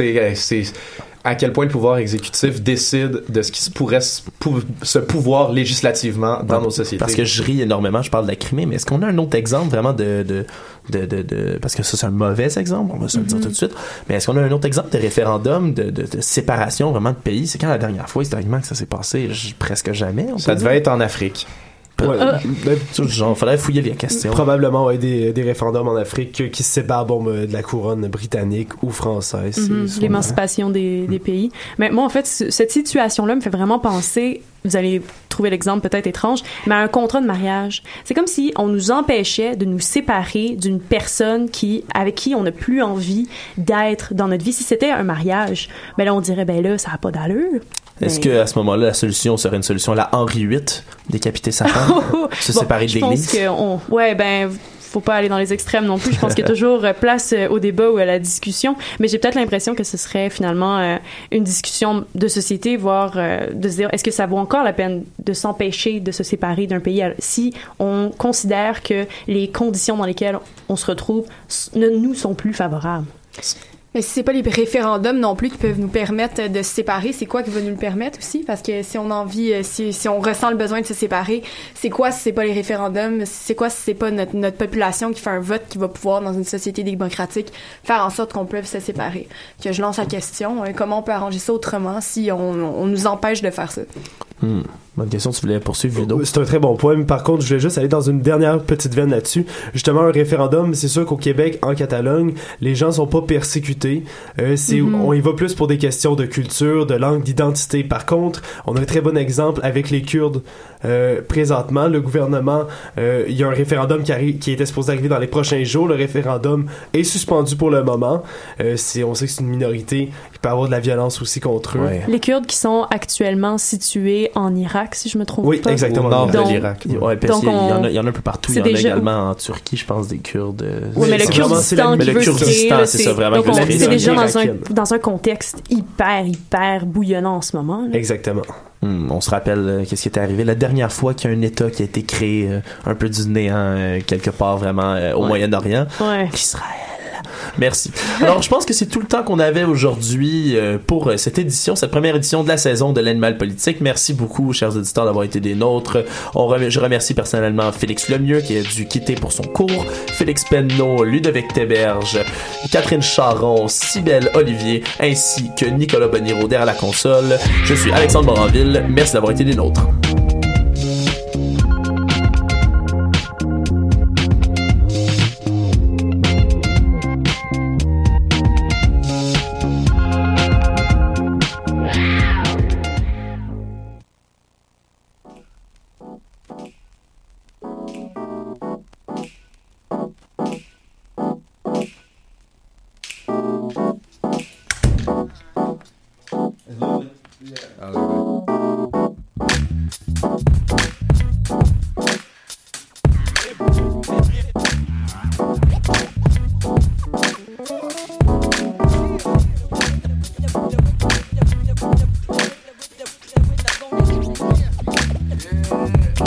euh, c'est à quel point le pouvoir exécutif décide de ce qui se pourrait se, pou- se pouvoir législativement dans Ouais, nos sociétés. Parce que je ris énormément, je parle de la Crimée, mais est-ce qu'on a un autre exemple vraiment de, de, de, de, de- parce que ça c'est un mauvais exemple, on va se le Mm-hmm. dire tout de suite, mais est-ce qu'on a un autre exemple de référendum, de, de, de séparation vraiment de pays? C'est quand la dernière fois historiquement que ça s'est passé? Presque jamais. on ça devait dire. être en Afrique. Ouais. Ah. Ben, Genre, faudrait fouiller les questions. Probablement, ouais, des, des référendums en Afrique euh, qui se séparent bon, euh, de la couronne britannique ou française. Mhm, L'émancipation des, des pays. Mais moi, en fait, ce- cette situation-là me fait vraiment penser, vous allez trouver l'exemple peut-être étrange, mais à un contrat de mariage. C'est comme si on nous empêchait de nous séparer d'une personne qui, avec qui on n'a plus envie d'être dans notre vie. Si c'était un mariage, ben là, on dirait, ben là, ça n'a pas d'allure. Est-ce que à ce moment-là, la solution serait une solution à la Henri VIII, décapiter sa femme, se Bon, séparer de Je pense l'Église? que on, ouais, ben, faut pas aller dans les extrêmes non plus. Je pense qu'il y a toujours euh, place euh, au débat ou à la discussion. Mais j'ai peut-être l'impression que ce serait finalement euh, une discussion de société, voire euh, de se dire est-ce que ça vaut encore la peine de s'empêcher de se séparer d'un pays si on considère que les conditions dans lesquelles on se retrouve ne nous sont plus favorables? Mais si c'est pas les référendums non plus qui peuvent nous permettre de se séparer, c'est quoi qui va nous le permettre aussi? Parce que si on a envie, euh, si, si on ressent le besoin de se séparer, c'est quoi si c'est pas les référendums? C'est quoi si c'est pas notre, notre population qui fait un vote qui va pouvoir, dans une société démocratique, faire en sorte qu'on puisse se séparer? Que je lance la question, euh, comment on peut arranger ça autrement si on, on nous empêche de faire ça? Hmm. Bonne question, tu voulais poursuivre, Ludo? C'est un très bon point. Mais par contre, je voulais juste aller dans une dernière petite veine là-dessus. Justement, un référendum, c'est sûr qu'au Québec, en Catalogne, les gens sont pas persécutés. Euh, c'est, Mhm. On y va plus pour des questions de culture, de langue, d'identité. Par contre, on a un très bon exemple avec les Kurdes. Euh, présentement, le gouvernement, euh, il y a un référendum qui, arrive, qui était supposé arriver dans les prochains jours. Le référendum est suspendu pour le moment. Euh, c'est, on sait que c'est une minorité qui peut avoir de la violence aussi contre eux. Ouais. Les Kurdes qui sont actuellement situés en Irak, si je me trompe Oui, pas. exactement. Au nord Donc- de l'Irak. Ouais, Donc il y, en a, on- il y en a un peu partout. Il c'est y en a déjà- également en Turquie, je pense, des Kurdes. Oui, mais le Kurdistan le c'est ça, vraiment, Donc, c'est déjà dans un, irakienne. dans un contexte hyper, hyper bouillonnant en ce moment. là. Exactement. Hmm, on se rappelle euh, qu'est-ce qui est arrivé? La dernière fois qu'il y a un État qui a été créé euh, un peu du néant euh, quelque part vraiment euh, au Ouais. Moyen-Orient. Ouais. Israël. Merci. Alors, je pense que c'est tout le temps qu'on avait aujourd'hui euh, pour euh, cette édition, cette première édition de la saison de l'animal politique. Merci beaucoup, chers auditeurs, d'avoir été des nôtres. Je remercie personnellement Félix Lemieux qui a dû quitter pour son cours, Félix Penneau, Ludovic Théberge, Catherine Charon, Cybelle Olivier, ainsi que Nicolas Boniro derrière la console. Je suis Alexandre Moranville. Merci d'avoir été des nôtres.